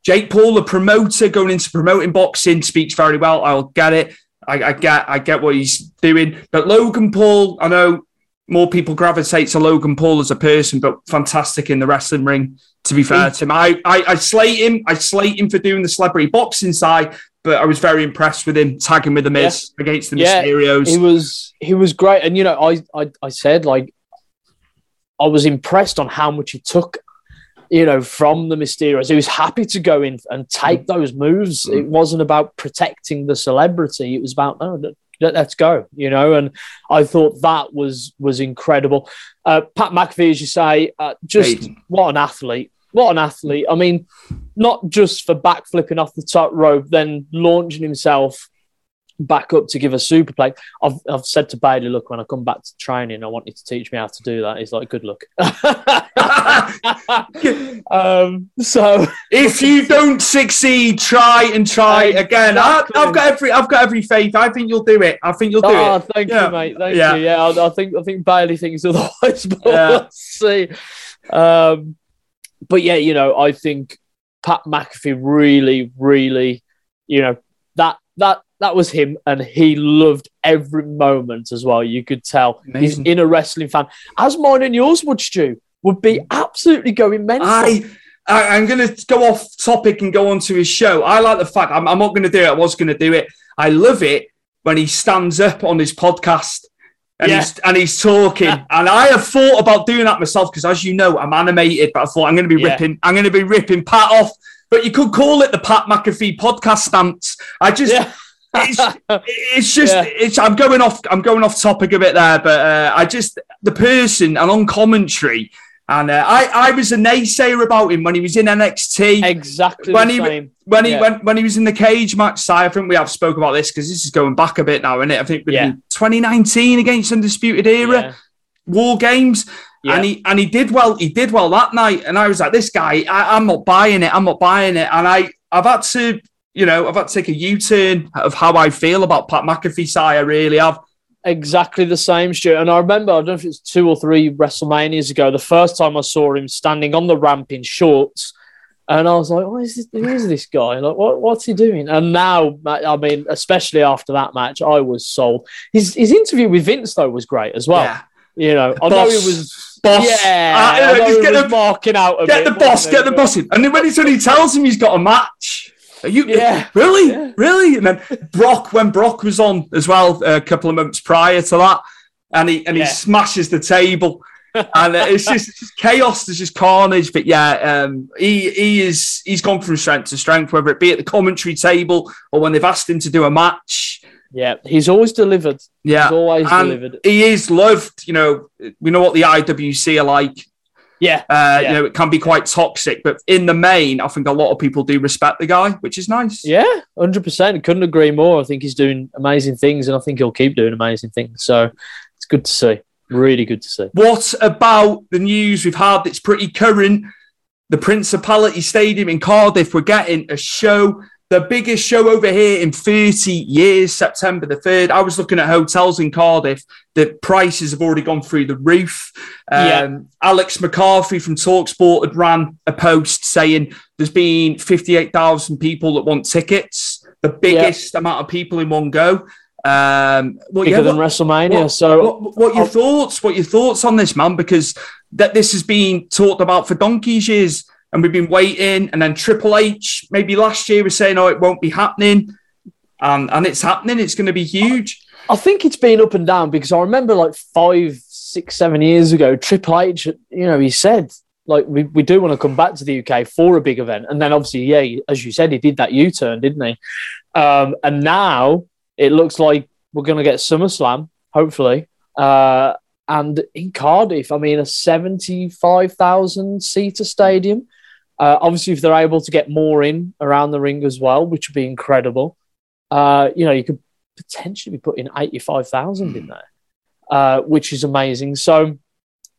Jake Paul, the promoter, going into promoting boxing, speaks very well. I'll get it. I, I get, I get what he's doing. But Logan Paul, I know more people gravitate to Logan Paul as a person, but fantastic in the wrestling ring. To be fair to him, I, I, I slate him. I slate him for doing the celebrity boxing side, but I was very impressed with him tagging with the Miz against the Yeah, Mysterios. He was he was great, and you know, I I, I said like I was impressed on how much he took, you know, from the Mysterios. He was happy to go in and take those moves. Mm. It wasn't about protecting the celebrity. It was about no, let- let's go, you know. And I thought that was was incredible. Uh, Pat McAfee, as you say, uh, just what an athlete. What an athlete. I mean, not just for backflipping off the top rope, then launching himself back up to give a super play. I've, I've said to Bailey, look, when I come back to training, I want you to teach me how to do that. He's like, good luck. um, so if you don't succeed, try and try again. I, Exactly. I've got every, I've got every faith. I think you'll do it. I think you'll do oh, it. thank Yeah. you, mate. Thank Yeah. you. Yeah, I, I think I think Bailey thinks otherwise, but Yeah. we'll see. Um, but yeah, you know, I think Pat McAfee really, really, you know, that that that was him, and he loved every moment as well. You could tell Amazing. he's in a wrestling fan, as mine and yours would, Stu, would be mm. absolutely going mental. I, I I'm going to go off topic and go on to his show. I like the fact I'm, I'm not going to do it. I was going to do it. I love it when he stands up on his podcast and Yeah. he's and he's talking. and I have thought about doing that myself because, as you know, I'm animated. But I thought I'm going to be Yeah. ripping. I'm going to be ripping Pat off. But you could call it the Pat McAfee podcast stance. I just. Yeah. It's, it's just Yeah. it's I'm going off I'm going off topic a bit there, but uh, I just the person and on commentary, and uh, I I was a naysayer about him when he was in NXT. exactly when he same. when he Yeah. when, when he was in the cage match, Si, I think we have spoke about this because this is going back a bit now, isn't it? I think Yeah. 2019 against Undisputed Era Yeah. War Games, Yeah. and he and he did well. He did well that night, and I was like, this guy, I, I'm not buying it. I'm not buying it, and I I've had to. You know, I've had to take a U-turn of how I feel about Pat McAfee. Si, I really have. exactly the same, Stu. And I remember, I don't know if it's two or three WrestleManias ago, the first time I saw him standing on the ramp in shorts. And I was like, what is this, who is this guy? Like, what, what's he doing? And now, I mean, especially after that match, I was sold. His, his interview with Vince, though, was great as well. Yeah. You know, although Boss. it was, Boss. yeah, Uh, although it get the- marking out Get bit, the boss, get it? the boss in. And then when he, when he tells him he's got a match, are you Yeah. really, Yeah. really? And then Brock, when Brock was on as well, a couple of months prior to that, and he and Yeah. he smashes the table, and uh, it's just it's just chaos. There's just carnage. But yeah, um, he he is he's gone from strength to strength, whether it be at the commentary table or when they've asked him to do a match. Yeah, he's always delivered. Yeah, He's always and delivered. he is loved. You know, we know what the IWC are like. Yeah, Uh, Yeah. You know, it can be quite toxic, but in the main, I think a lot of people do respect the guy, which is nice. Yeah, hundred percent. Couldn't agree more. I think he's doing amazing things, and I think he'll keep doing amazing things. So it's good to see. Really good to see. What about the news we've had that's pretty current? The Principality Stadium in Cardiff, we're getting a show, the biggest show over here in 30 years, September the 3rd. I was looking at hotels in Cardiff. The prices have already gone through the roof. Um, Yeah. Alex McCarthy from Talksport had ran a post saying there's been 58,000 people that want tickets, the biggest amount of people in one go. Um, well, Bigger yeah, than what- WrestleMania. what, so what, what your I'll- thoughts? What your thoughts on this, man? Because that this has been talked about for donkey's years, and we've been waiting. And then Triple H, maybe last year, was saying, "Oh, it won't be happening," and and it's happening. It's going to be huge. I think it's been up and down because I remember like five, six, seven years ago, Triple H, you know, he said like we, we do want to come back to the UK for a big event, and then obviously, yeah, as you said, he did that U turn, didn't he? Um, and now it looks like we're going to get SummerSlam, hopefully. Uh, and in Cardiff, I mean, a 75,000 seater stadium. Uh, obviously, if they're able to get more in around the ring as well, which would be incredible, uh, you know, you could potentially be putting 85,000 in there, uh, which is amazing. So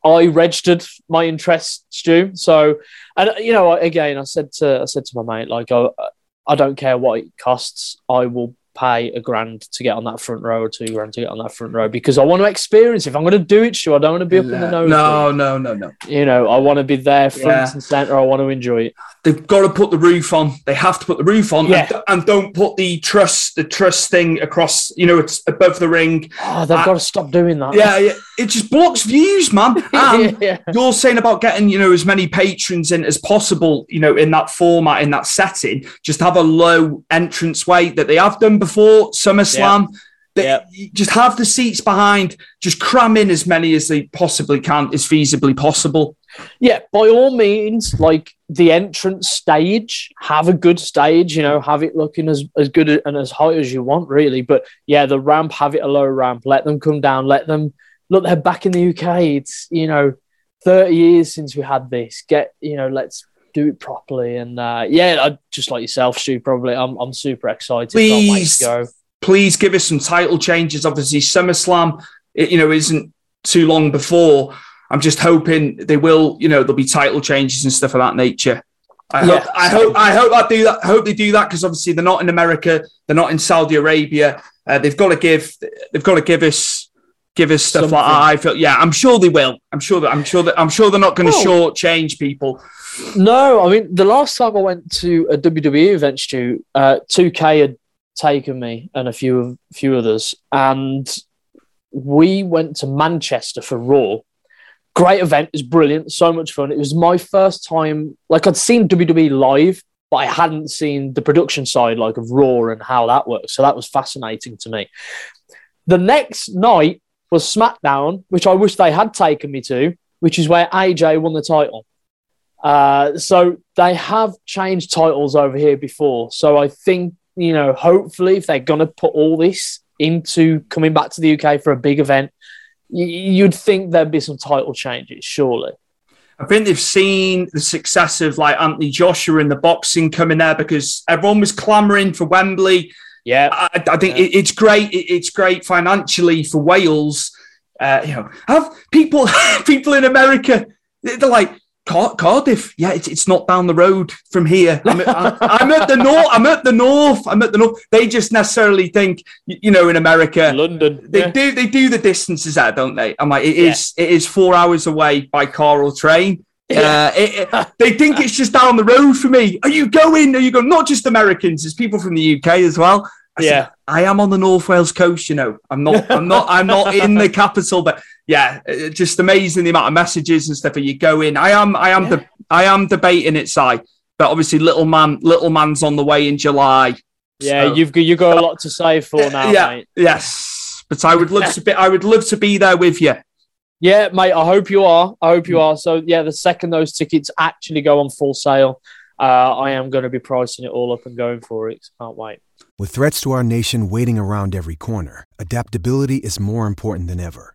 I registered my interest, Stu. So, and you know, again, I said to I said to my mate, like, I, I don't care what it costs. I will pay a grand to get on that front row or two grand to get on that front row because I want to experience. If I'm going to do it, Stu, I don't want to be up in the nose. no, no, no, no. You know, I want to be there front Yeah. and center. I want to enjoy it. They've got to put the roof on. They have to put the roof on, Yeah. and, and don't put the truss the truss thing across. You know, it's above the ring. Oh, they've uh, I- got to stop doing that. Yeah, yeah. It just blocks views, man. And yeah. you're saying about getting you know as many patrons in as possible you know in that format in that setting just have a low entrance way that they have done before SummerSlam They- Yeah. you just have the seats behind just cram in as many as they possibly can as feasibly possible Yeah, by all means, like the entrance stage, have a good stage, you know, have it looking as, as good and as high as you want, really. But yeah, the ramp, have it a low ramp, let them come down, let them look, they're back in the UK. It's, you know, 30 years since we had this. Get, you know, let's do it properly. And uh, yeah, I, just like yourself, Stu, probably. I'm, I'm super excited. Please. go. please give us some title changes obviously SummerSlam it, you know isn't too long before I'm just hoping they will you know there'll be title changes and stuff of that nature I Yeah. hope I hope I hope I do that I hope they do that because obviously they're not in America they're not in Saudi Arabia uh, they've got to give they've got to give us give us stuff like that I feel yeah I'm sure they will I'm sure that I'm sure that I'm sure they're not going to shortchange people No, I mean the last time I went to a WWE event, Stu, uh, 2K had taken me and a few of few others, and we went to Manchester for Raw. Great event, it was brilliant, so much fun. It was my first time, like I'd seen WWE live, but I hadn't seen the production side, like of Raw and how that works. So that was fascinating to me. The next night was SmackDown, which I wish they had taken me to, which is where AJ won the title. Uh, so they have changed titles over here before. So I think, you know, hopefully if they're going to put all this into coming back to the UK for a big event, y- you'd think there'd be some title changes, surely. I think they've seen the success of like Anthony Joshua in the boxing coming there because everyone was clamoring for Wembley. Yeah, I, I think it, it's great. It, it's great financially for Wales. Uh, you know, have people people in America they're like Car- Cardiff. Yeah, it's, it's not down the road from here. I'm, at- I'm at the north. I'm at the north. I'm at the north. They just necessarily think, you know, in America, London. they yeah. do they do the distances out, don't they? I'm like, it is it is four hours away by car or train. Uh, it- it- they think it's just down the road for me. Are you going? Are you going? Not just Americans, it's people from the UK as well. I said, Yeah. I am on the North Wales coast. You know, I'm not. I'm not. I'm not in the capital, but yeah, uh, just amazing the amount of messages and stuff. Are you going? I am. I am the. I am debating it, side, but obviously, little man, little man's on the way in July. Yeah, So- you've got, you've got a lot to save for now, yeah, mate. yes. But I would love to be. I would love to be there with you. Yeah, mate. I hope you are. I hope you are. So yeah, the second those tickets actually go on full sale, uh, I am going to be pricing it all up and going for it. Can't wait. With threats to our nation waiting around every corner, adaptability is more important than ever.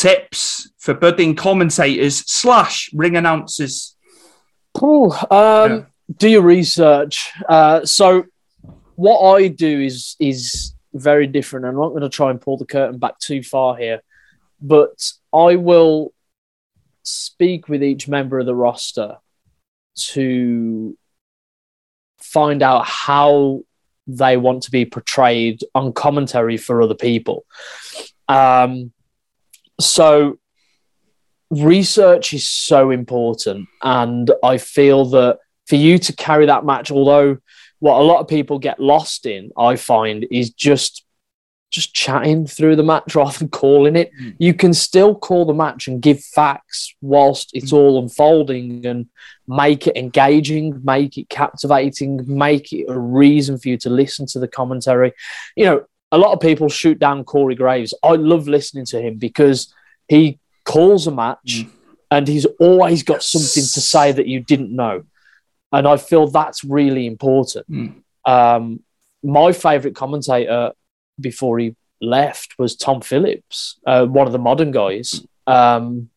tips for budding commentators slash ring announcers. Ooh, um, Do your research. Uh, so, what I do is is very different. I'm not going to try and pull the curtain back too far here, but I will speak with each member of the roster to find out how they want to be portrayed on commentary for other people. Um, so research is so important and i feel that for you to carry that match although what a lot of people get lost in i find is just just chatting through the match rather than calling it. Hmm. You can still call the match and give facts whilst it's hmm. all unfolding and make it engaging make it captivating make it a reason for you to listen to the commentary. You know a lot of people shoot down corey graves i love listening to him because he calls a match and he's always got something to say that you didn't know. And I feel that's really important. Um, my favorite commentator before he left was Tom Phillips, uh, one of the modern guys. Um,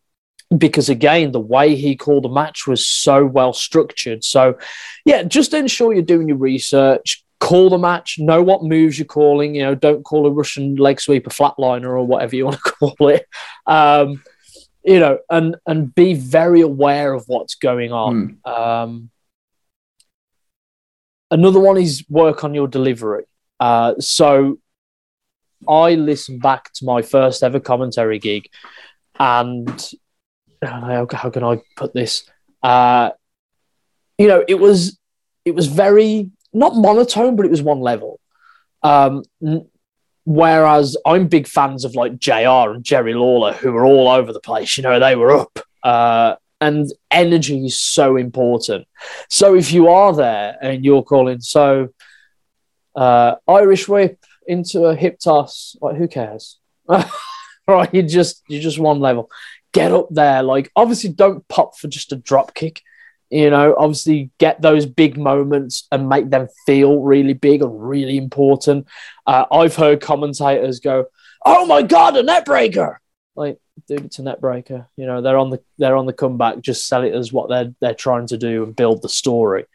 because again, the way he called the match was so well structured. So, yeah, just ensure you're doing your research. Call the match. Know what moves you're calling. You know, don't call a Russian leg sweep a flatliner or whatever you want to call it. Um, you know, and and be very aware of what's going on. Um, another one is work on your delivery. Uh, so I listened back to my first ever commentary gig, and how, how can I put this? Uh, you know, it was it was very not monotone, but it was one level. Um, n- whereas I'm big fans of like JR and Jerry Lawler, who were all over the place. You know, they were up. Uh, and energy is so important. So if you are there and you're calling, so uh, Irish whip into a hip toss, like who cares? right, you just you just one level. Get up there, like obviously don't pop for just a drop kick. You know, obviously get those big moments and make them feel really big and really important. Uh, I've heard commentators go, "Oh my god, a neckbreaker!" Like, dude, it's a neckbreaker. You know, they're on the they're on the comeback. Just sell it as what they're they're trying to do and build the story.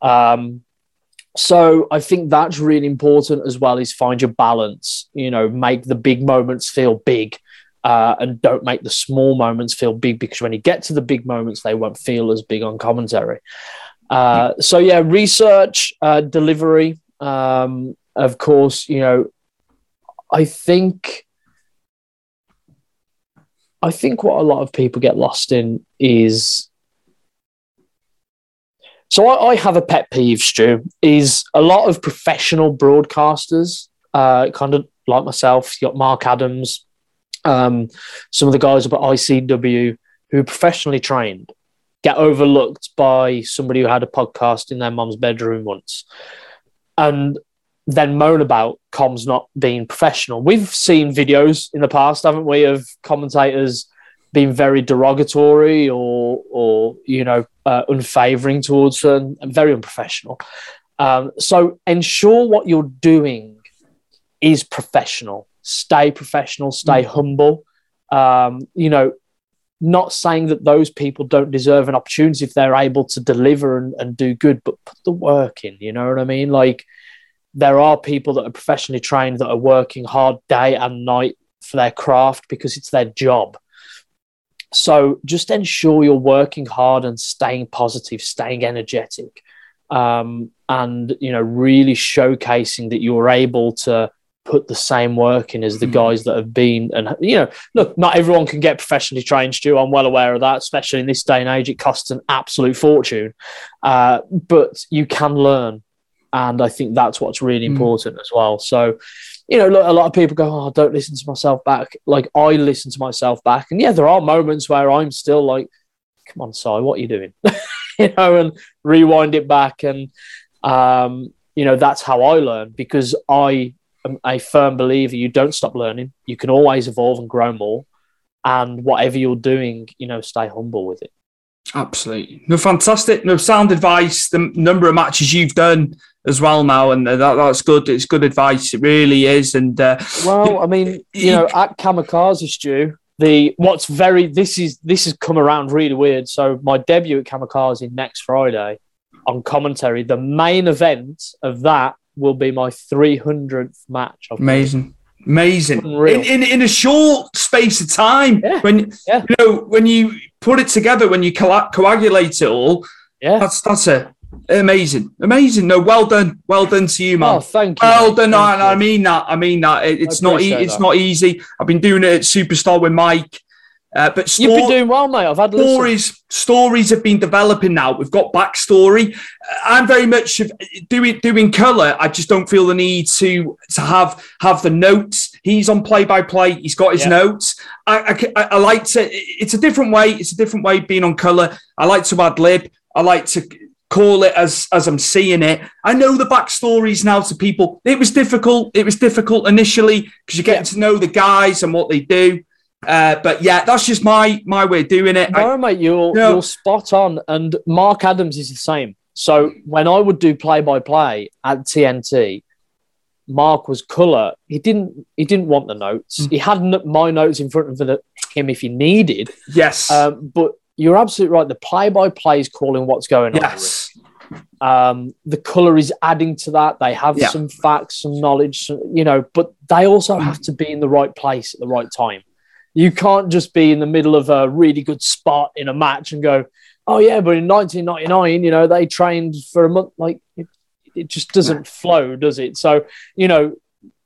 Um, so I think that's really important as well. Is find your balance. You know, make the big moments feel big, uh, and don't make the small moments feel big because when you get to the big moments, they won't feel as big on commentary. Uh, so yeah, research, uh, delivery. Um, of course, you know, I think. I think what a lot of people get lost in is so I, I, have a pet peeve, Stu, is a lot of professional broadcasters, uh, kind of like myself, you got Mark Adams, um, some of the guys up at ICW who professionally trained get overlooked by somebody who had a podcast in their mom's bedroom once. And then moan about comms not being professional. We've seen videos in the past, haven't we, of commentators being very derogatory or, or you know, uh, unfavoring towards them and very unprofessional. Um, so ensure what you're doing is professional. Stay professional. Stay mm. humble. Um, you know, not saying that those people don't deserve an opportunity if they're able to deliver and, and do good, but put the work in. You know what I mean? Like there are people that are professionally trained that are working hard day and night for their craft because it's their job. So just ensure you're working hard and staying positive, staying energetic, um, and you know really showcasing that you're able to put the same work in as the mm. guys that have been. And you know, look, not everyone can get professionally trained. Stu, I'm well aware of that. Especially in this day and age, it costs an absolute fortune, uh, but you can learn, and I think that's what's really mm. important as well. So you know, look, a lot of people go, "Oh, don't listen to myself back." Like I listen to myself back, and yeah, there are moments where I'm still like, "Come on, Si, what are you doing?" you know, and rewind it back, and um, you know, that's how I learn because I a firm believer. You don't stop learning. You can always evolve and grow more, and whatever you're doing, you know, stay humble with it. Absolutely. No, fantastic. No, sound advice. The number of matches you've done as well now, and that, that's good. It's good advice. It really is. And uh, well, I mean, you know, at Kamikaze Stu, the what's very this is this has come around really weird. So my debut at Kamikaze next Friday on commentary. The main event of that will be my 300th match. Amazing. Amazing. In, in, in a short space of time. Yeah. When yeah. you know when you put it together, when you co- coagulate it all, yeah. That's that's a Amazing, amazing. No, well done, well done to you, man. Oh, thank you. Well done. I, I, mean that. I mean that. It, it's not. E- it's not easy. I've been doing it at Superstar with Mike. Uh, but you've been doing well, mate. I've had stories. Stories have been developing now. We've got backstory. I'm very much doing doing color. I just don't feel the need to to have have the notes. He's on play by play. He's got his notes. I, I, I like to. It's a different way. It's a different way being on color. I like to ad lib. I like to call it as as I'm seeing it. I know the backstories now to people. It was difficult. It was difficult initially because you're getting yeah. to know the guys and what they do. Uh, but yeah, that's just my my way of doing it. No, I, mate, you're you're spot on. And Mark Adams is the same. So when I would do play by play at TNT, Mark was colour. He didn't he didn't want the notes. Mm. He had my notes in front of him if he needed. Yes, um, but you're absolutely right. The play by play is calling what's going on. Yes. Um, the color is adding to that. They have yeah. some facts, some knowledge, some, you know, but they also have to be in the right place at the right time. You can't just be in the middle of a really good spot in a match and go, oh, yeah, but in 1999, you know, they trained for a month. Like, it, it just doesn't flow, does it? So, you know,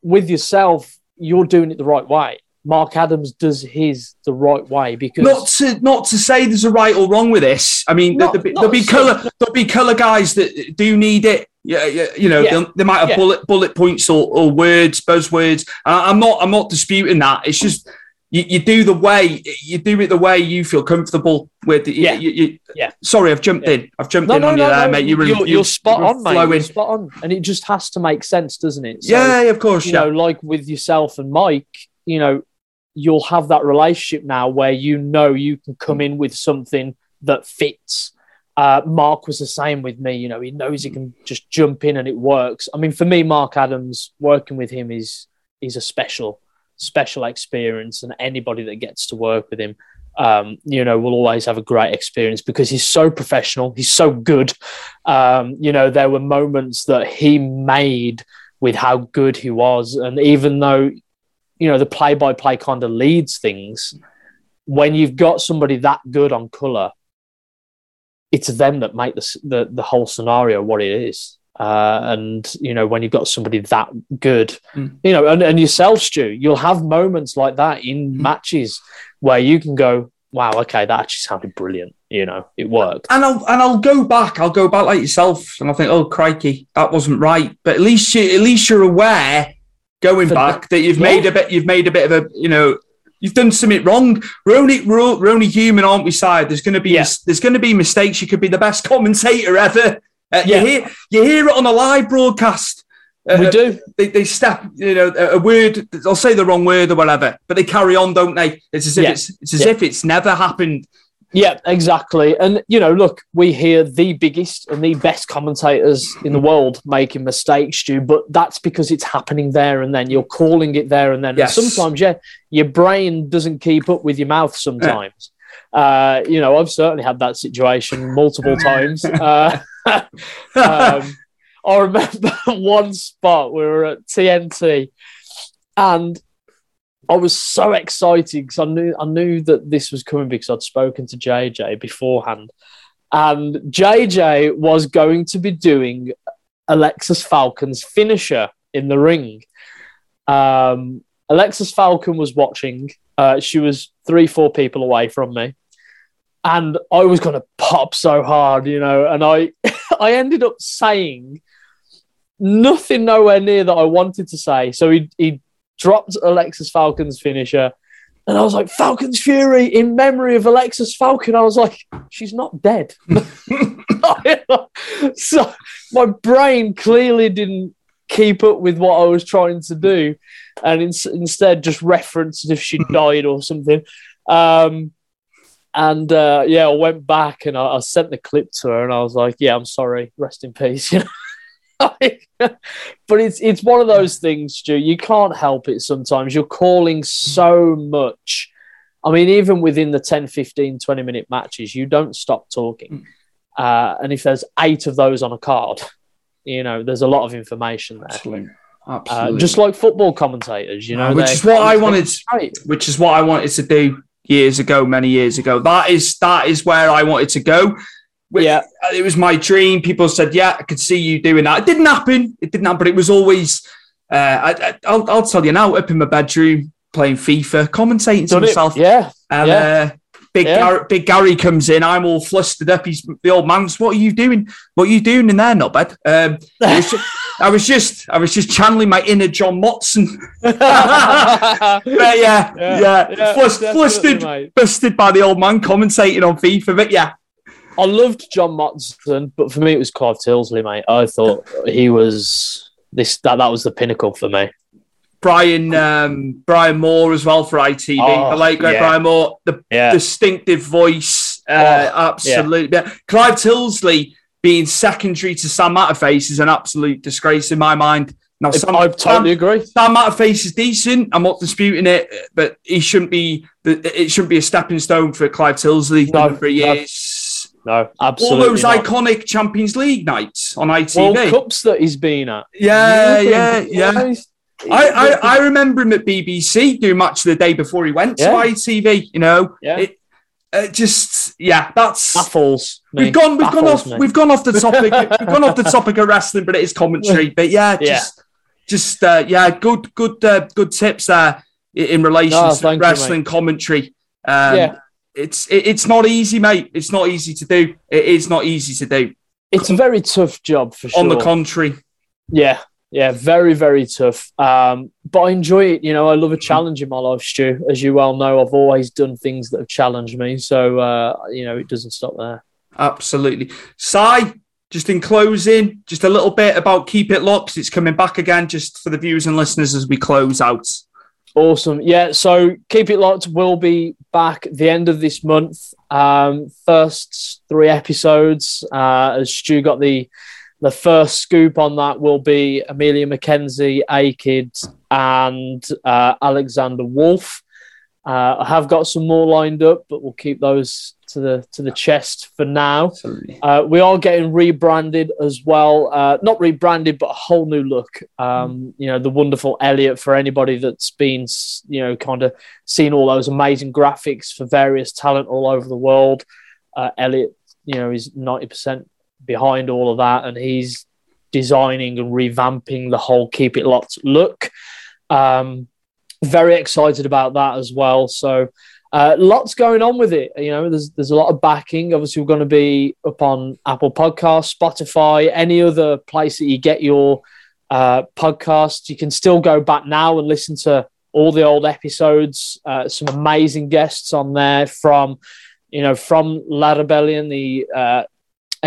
with yourself, you're doing it the right way. Mark Adams does his the right way because not to not to say there's a right or wrong with this. I mean, not, there'll, be, there'll be color there'll be color guys that do need it. Yeah, yeah you know, yeah. they might have yeah. bullet bullet points or, or words, buzzwords. I'm not I'm not disputing that. It's just you, you do the way you do it the way you feel comfortable with. Yeah, you, you, yeah. Sorry, I've jumped in. I've jumped no, in no, on no, you there, mate. You you're, you're spot on, mate. You're spot on, and it just has to make sense, doesn't it? So, yeah, of course. You yeah. know, like with yourself and Mike, you know, you'll have that relationship now where you know you can come in with something that fits. Uh, Mark was the same with me. You know, he knows he can just jump in and it works. I mean, for me, Mark Adams working with him is is a special, special experience, and anybody that gets to work with him, um, you know, will always have a great experience because he's so professional. He's so good. Um, you know, there were moments that he made with how good he was, and even though, you know, the play-by-play kind of leads things, when you've got somebody that good on color, it's them that make the the, the whole scenario what it is. Uh, and you know when you've got somebody that good, Mm. you know, and, and yourself, Stu, you'll have moments like that in matches where you can go, "Wow, okay, that actually sounded brilliant." You know, it worked. And I'll and I'll go back. I'll go back like yourself, and I think, oh crikey, that wasn't right. But at least you, at least you're aware going For back that you've yeah. made a bit. You've made a bit of a you know. You've done something wrong. We're only we're, we're only human, aren't we? Side. There's going to be Yeah. there's going to be mistakes. You could be the best commentator ever. Uh, Yeah. You hear you hear it on a live broadcast. Uh, we do. They, they step, you know, a word. I'll say the wrong word or whatever, but they carry on, don't they? It's as if Yeah. it's, it's as Yeah. if it's never happened. Yeah, exactly. And you know, look, we hear the biggest and the best commentators in the world making mistakes, Stu, but that's because it's happening there and then. You're calling it there and then. Yes. And sometimes, yeah, your brain doesn't keep up with your mouth sometimes. Uh, you know, I've certainly had that situation multiple times. Uh, um, I remember one spot we were at TNT and I was so excited because I knew I knew that this was coming because I'd spoken to JJ beforehand, and JJ was going to be doing Alexis Falcon's finisher in the ring. Um, Alexis Falcon was watching. Uh, she was three, four people away from me, and I was going to pop so hard, you know. And I, I ended up saying nothing nowhere near that I wanted to say. So he he dropped Alexis Falcon's finisher. And I was like, Falcon's Fury in memory of Alexis Falcon. I was like, she's not dead. so my brain clearly didn't keep up with what I was trying to do and in- instead just referenced if she died or something. Um, and uh, yeah, I went back and I, I sent the clip to her and I was like, yeah, I'm sorry. Rest in peace. You know? but it's it's one of those things, Stu. You can't help it sometimes. You're calling so much. I mean, even within the 10, 15, 20 minute matches, you don't stop talking. Uh, and if there's eight of those on a card, you know, there's a lot of information there. Absolutely. Uh, just like football commentators, you know, which is what I wanted. Which is what I wanted to do years ago, many years ago. That is that is where I wanted to go. Yeah. it was my dream. People said, "Yeah, I could see you doing that." It didn't happen. It didn't happen. But it was always. Uh, I, I, I'll, I'll tell you now. Up in my bedroom, playing FIFA, commentating to Done it. myself. Yeah. And Yeah. uh, big Yeah. Gary, big Gary comes in. I'm all flustered up. He's the old man's. What are you doing? What are you doing in there? Not bad. Um, I, was just, I was just I was just channeling my inner John Motson. but yeah, yeah, yeah, Flus- definitely, flustered, mate. busted by the old man commentating on FIFA. But yeah, I loved John Motson, but for me it was Clive Tyldesley, mate. I thought he was this that that was the pinnacle for me. Brian um, Brian Moore as well for ITV. Oh, the late great yeah. Brian Moore, the Yeah. distinctive voice. Uh, Oh, absolutely. Yeah. Clive Tyldesley being secondary to Sam Matterface is an absolute disgrace in my mind. Now, Sam, I totally agree. Sam Matterface is decent. I'm not disputing it, but he shouldn't be. It shouldn't be a stepping stone for Clive Tyldesley No, for no. years. No, All absolutely. those not. iconic Champions League nights on World ITV. Cups that he's been at. Yeah, You yeah, yeah. I, I, I remember him at BBC doing much of the day before he went Yeah. to ITV. You know, Yeah. it, it just yeah, that's baffles me. we've gone we've gone off me. we've gone off the topic we've gone off the topic of wrestling, but it is commentary. But yeah, Yeah. just just uh, yeah, good good uh, good tips there in relation No, to thank you, wrestling commentary. Um, Yeah. it's it, it's not easy, mate. It's not easy to do. It is not easy to do. It's a very tough job for sure. On the contrary, Yeah, yeah, very, very tough. Um, but I enjoy it. You know, I love a challenge in my life, Stu. As you well know, I've always done things that have challenged me. So, uh, you know, it doesn't stop there. Absolutely. Si, just in closing, just a little bit about Keep It Locked. It's coming back again, just for the viewers and listeners as we close out. Awesome. Yeah. So keep it locked. We'll be back at the end of this month. Um, first three episodes. Uh, as Stu got the the first scoop on that will be Emilia McKenzie, A Kid, and uh, Alexander Wolfe. Uh, I have got some more lined up, but we'll keep those to the to the chest for now. Uh, we are getting rebranded as well. Uh, not rebranded, but a whole new look. Um, you know, the wonderful Elliot for anybody that's been, you know, kind of seen all those amazing graphics for various talent all over the world. Uh, Elliot, you know, is ninety percent behind all of that, and he's designing and revamping the whole Keep It Locked look. Um, very excited about that as well. So uh, lots going on with it. You know, there's there's a lot of backing. Obviously, we're going to be up on Apple Podcasts, Spotify, any other place that you get your uh, podcasts. You can still go back now and listen to all the old episodes. Uh, some amazing guests on there from, you know, from La Rebellion, the uh,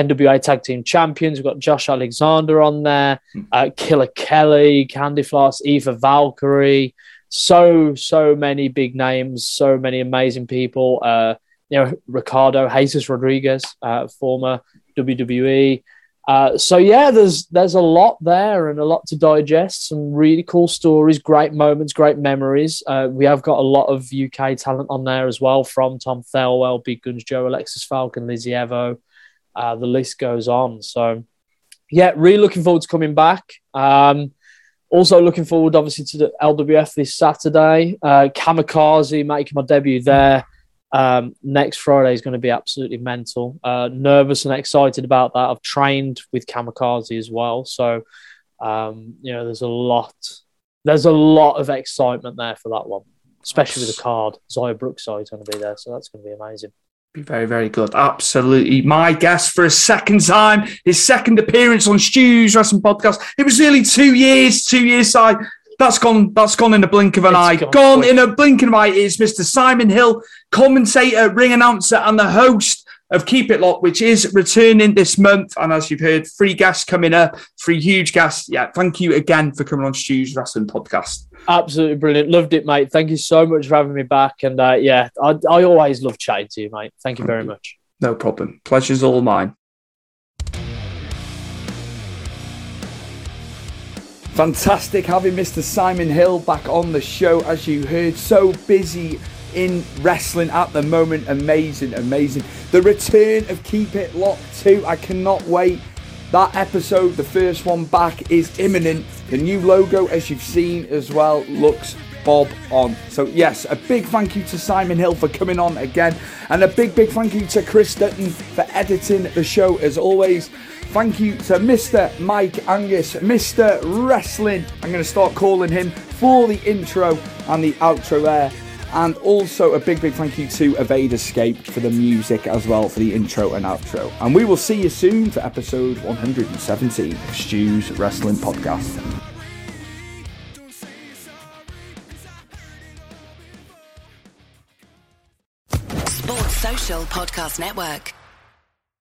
NWA Tag Team Champions. We've got Josh Alexander on there, uh, Killer Kelly, Candy Floss, Eva Valkyrie so so many big names, so many amazing people. Uh, you know, Ricardo Jesus Rodriguez, uh, former WWE. Uh, so yeah, there's there's a lot there and a lot to digest. Some really cool stories, great moments, great memories. Uh, we have got a lot of UK talent on there as well, from Tom Thelwell, Big Guns Joe, Alexis Falcon, Lizzy Evo. Uh, the list goes on. So yeah, really looking forward to coming back. Um, also looking forward, obviously, to the LWF this Saturday. Uh, Kamikaze making my debut there. Um, next Friday is going to be absolutely mental. Uh, nervous and excited about that. I've trained with Kamikaze as well, so um, you know there's a lot. There's a lot of excitement there for that one, especially with the card. Xia Brookside is going to be there, so that's going to be amazing. Be very, very good. Absolutely. My guest for a second time, his second appearance on Stu's Wrestling Podcast. It was nearly two years, two years side. That's gone. That's gone in a blink of an It's eye. gone Gone, in a blink of an eye. Is Mr. Simon Hill, commentator, ring announcer, and the host of Keep It Locked, which is returning this month. And as you've heard, free guests coming up, free huge guests. Yeah, thank you again for coming on Stu's Wrestling Podcast. Absolutely brilliant. Loved it, mate. Thank you so much for having me back. And uh, yeah, I, I always love chatting to you, mate. Thank you very much. No problem. Pleasure's all mine. Fantastic having Mr. Simon Hill back on the show. As you heard, so busy in wrestling at the moment. Amazing, amazing. The return of Keep It Locked 2. I cannot wait. That episode, the first one back, is imminent. The new logo, as you've seen as well, looks bob on. So, yes, a big thank you to Simon Hill for coming on again. And a big, big thank you to Chris Dutton for editing the show as always. Thank you to Mr. Mike Angus, Mr. Wrestling. I'm going to start calling him for the intro and the outro there. And also a big, big thank you to Evade Escape for the music as well for the intro and outro. And we will see you soon for episode 117 of Stu's Wrestling Podcast. Sports Social Podcast Network.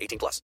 18 plus.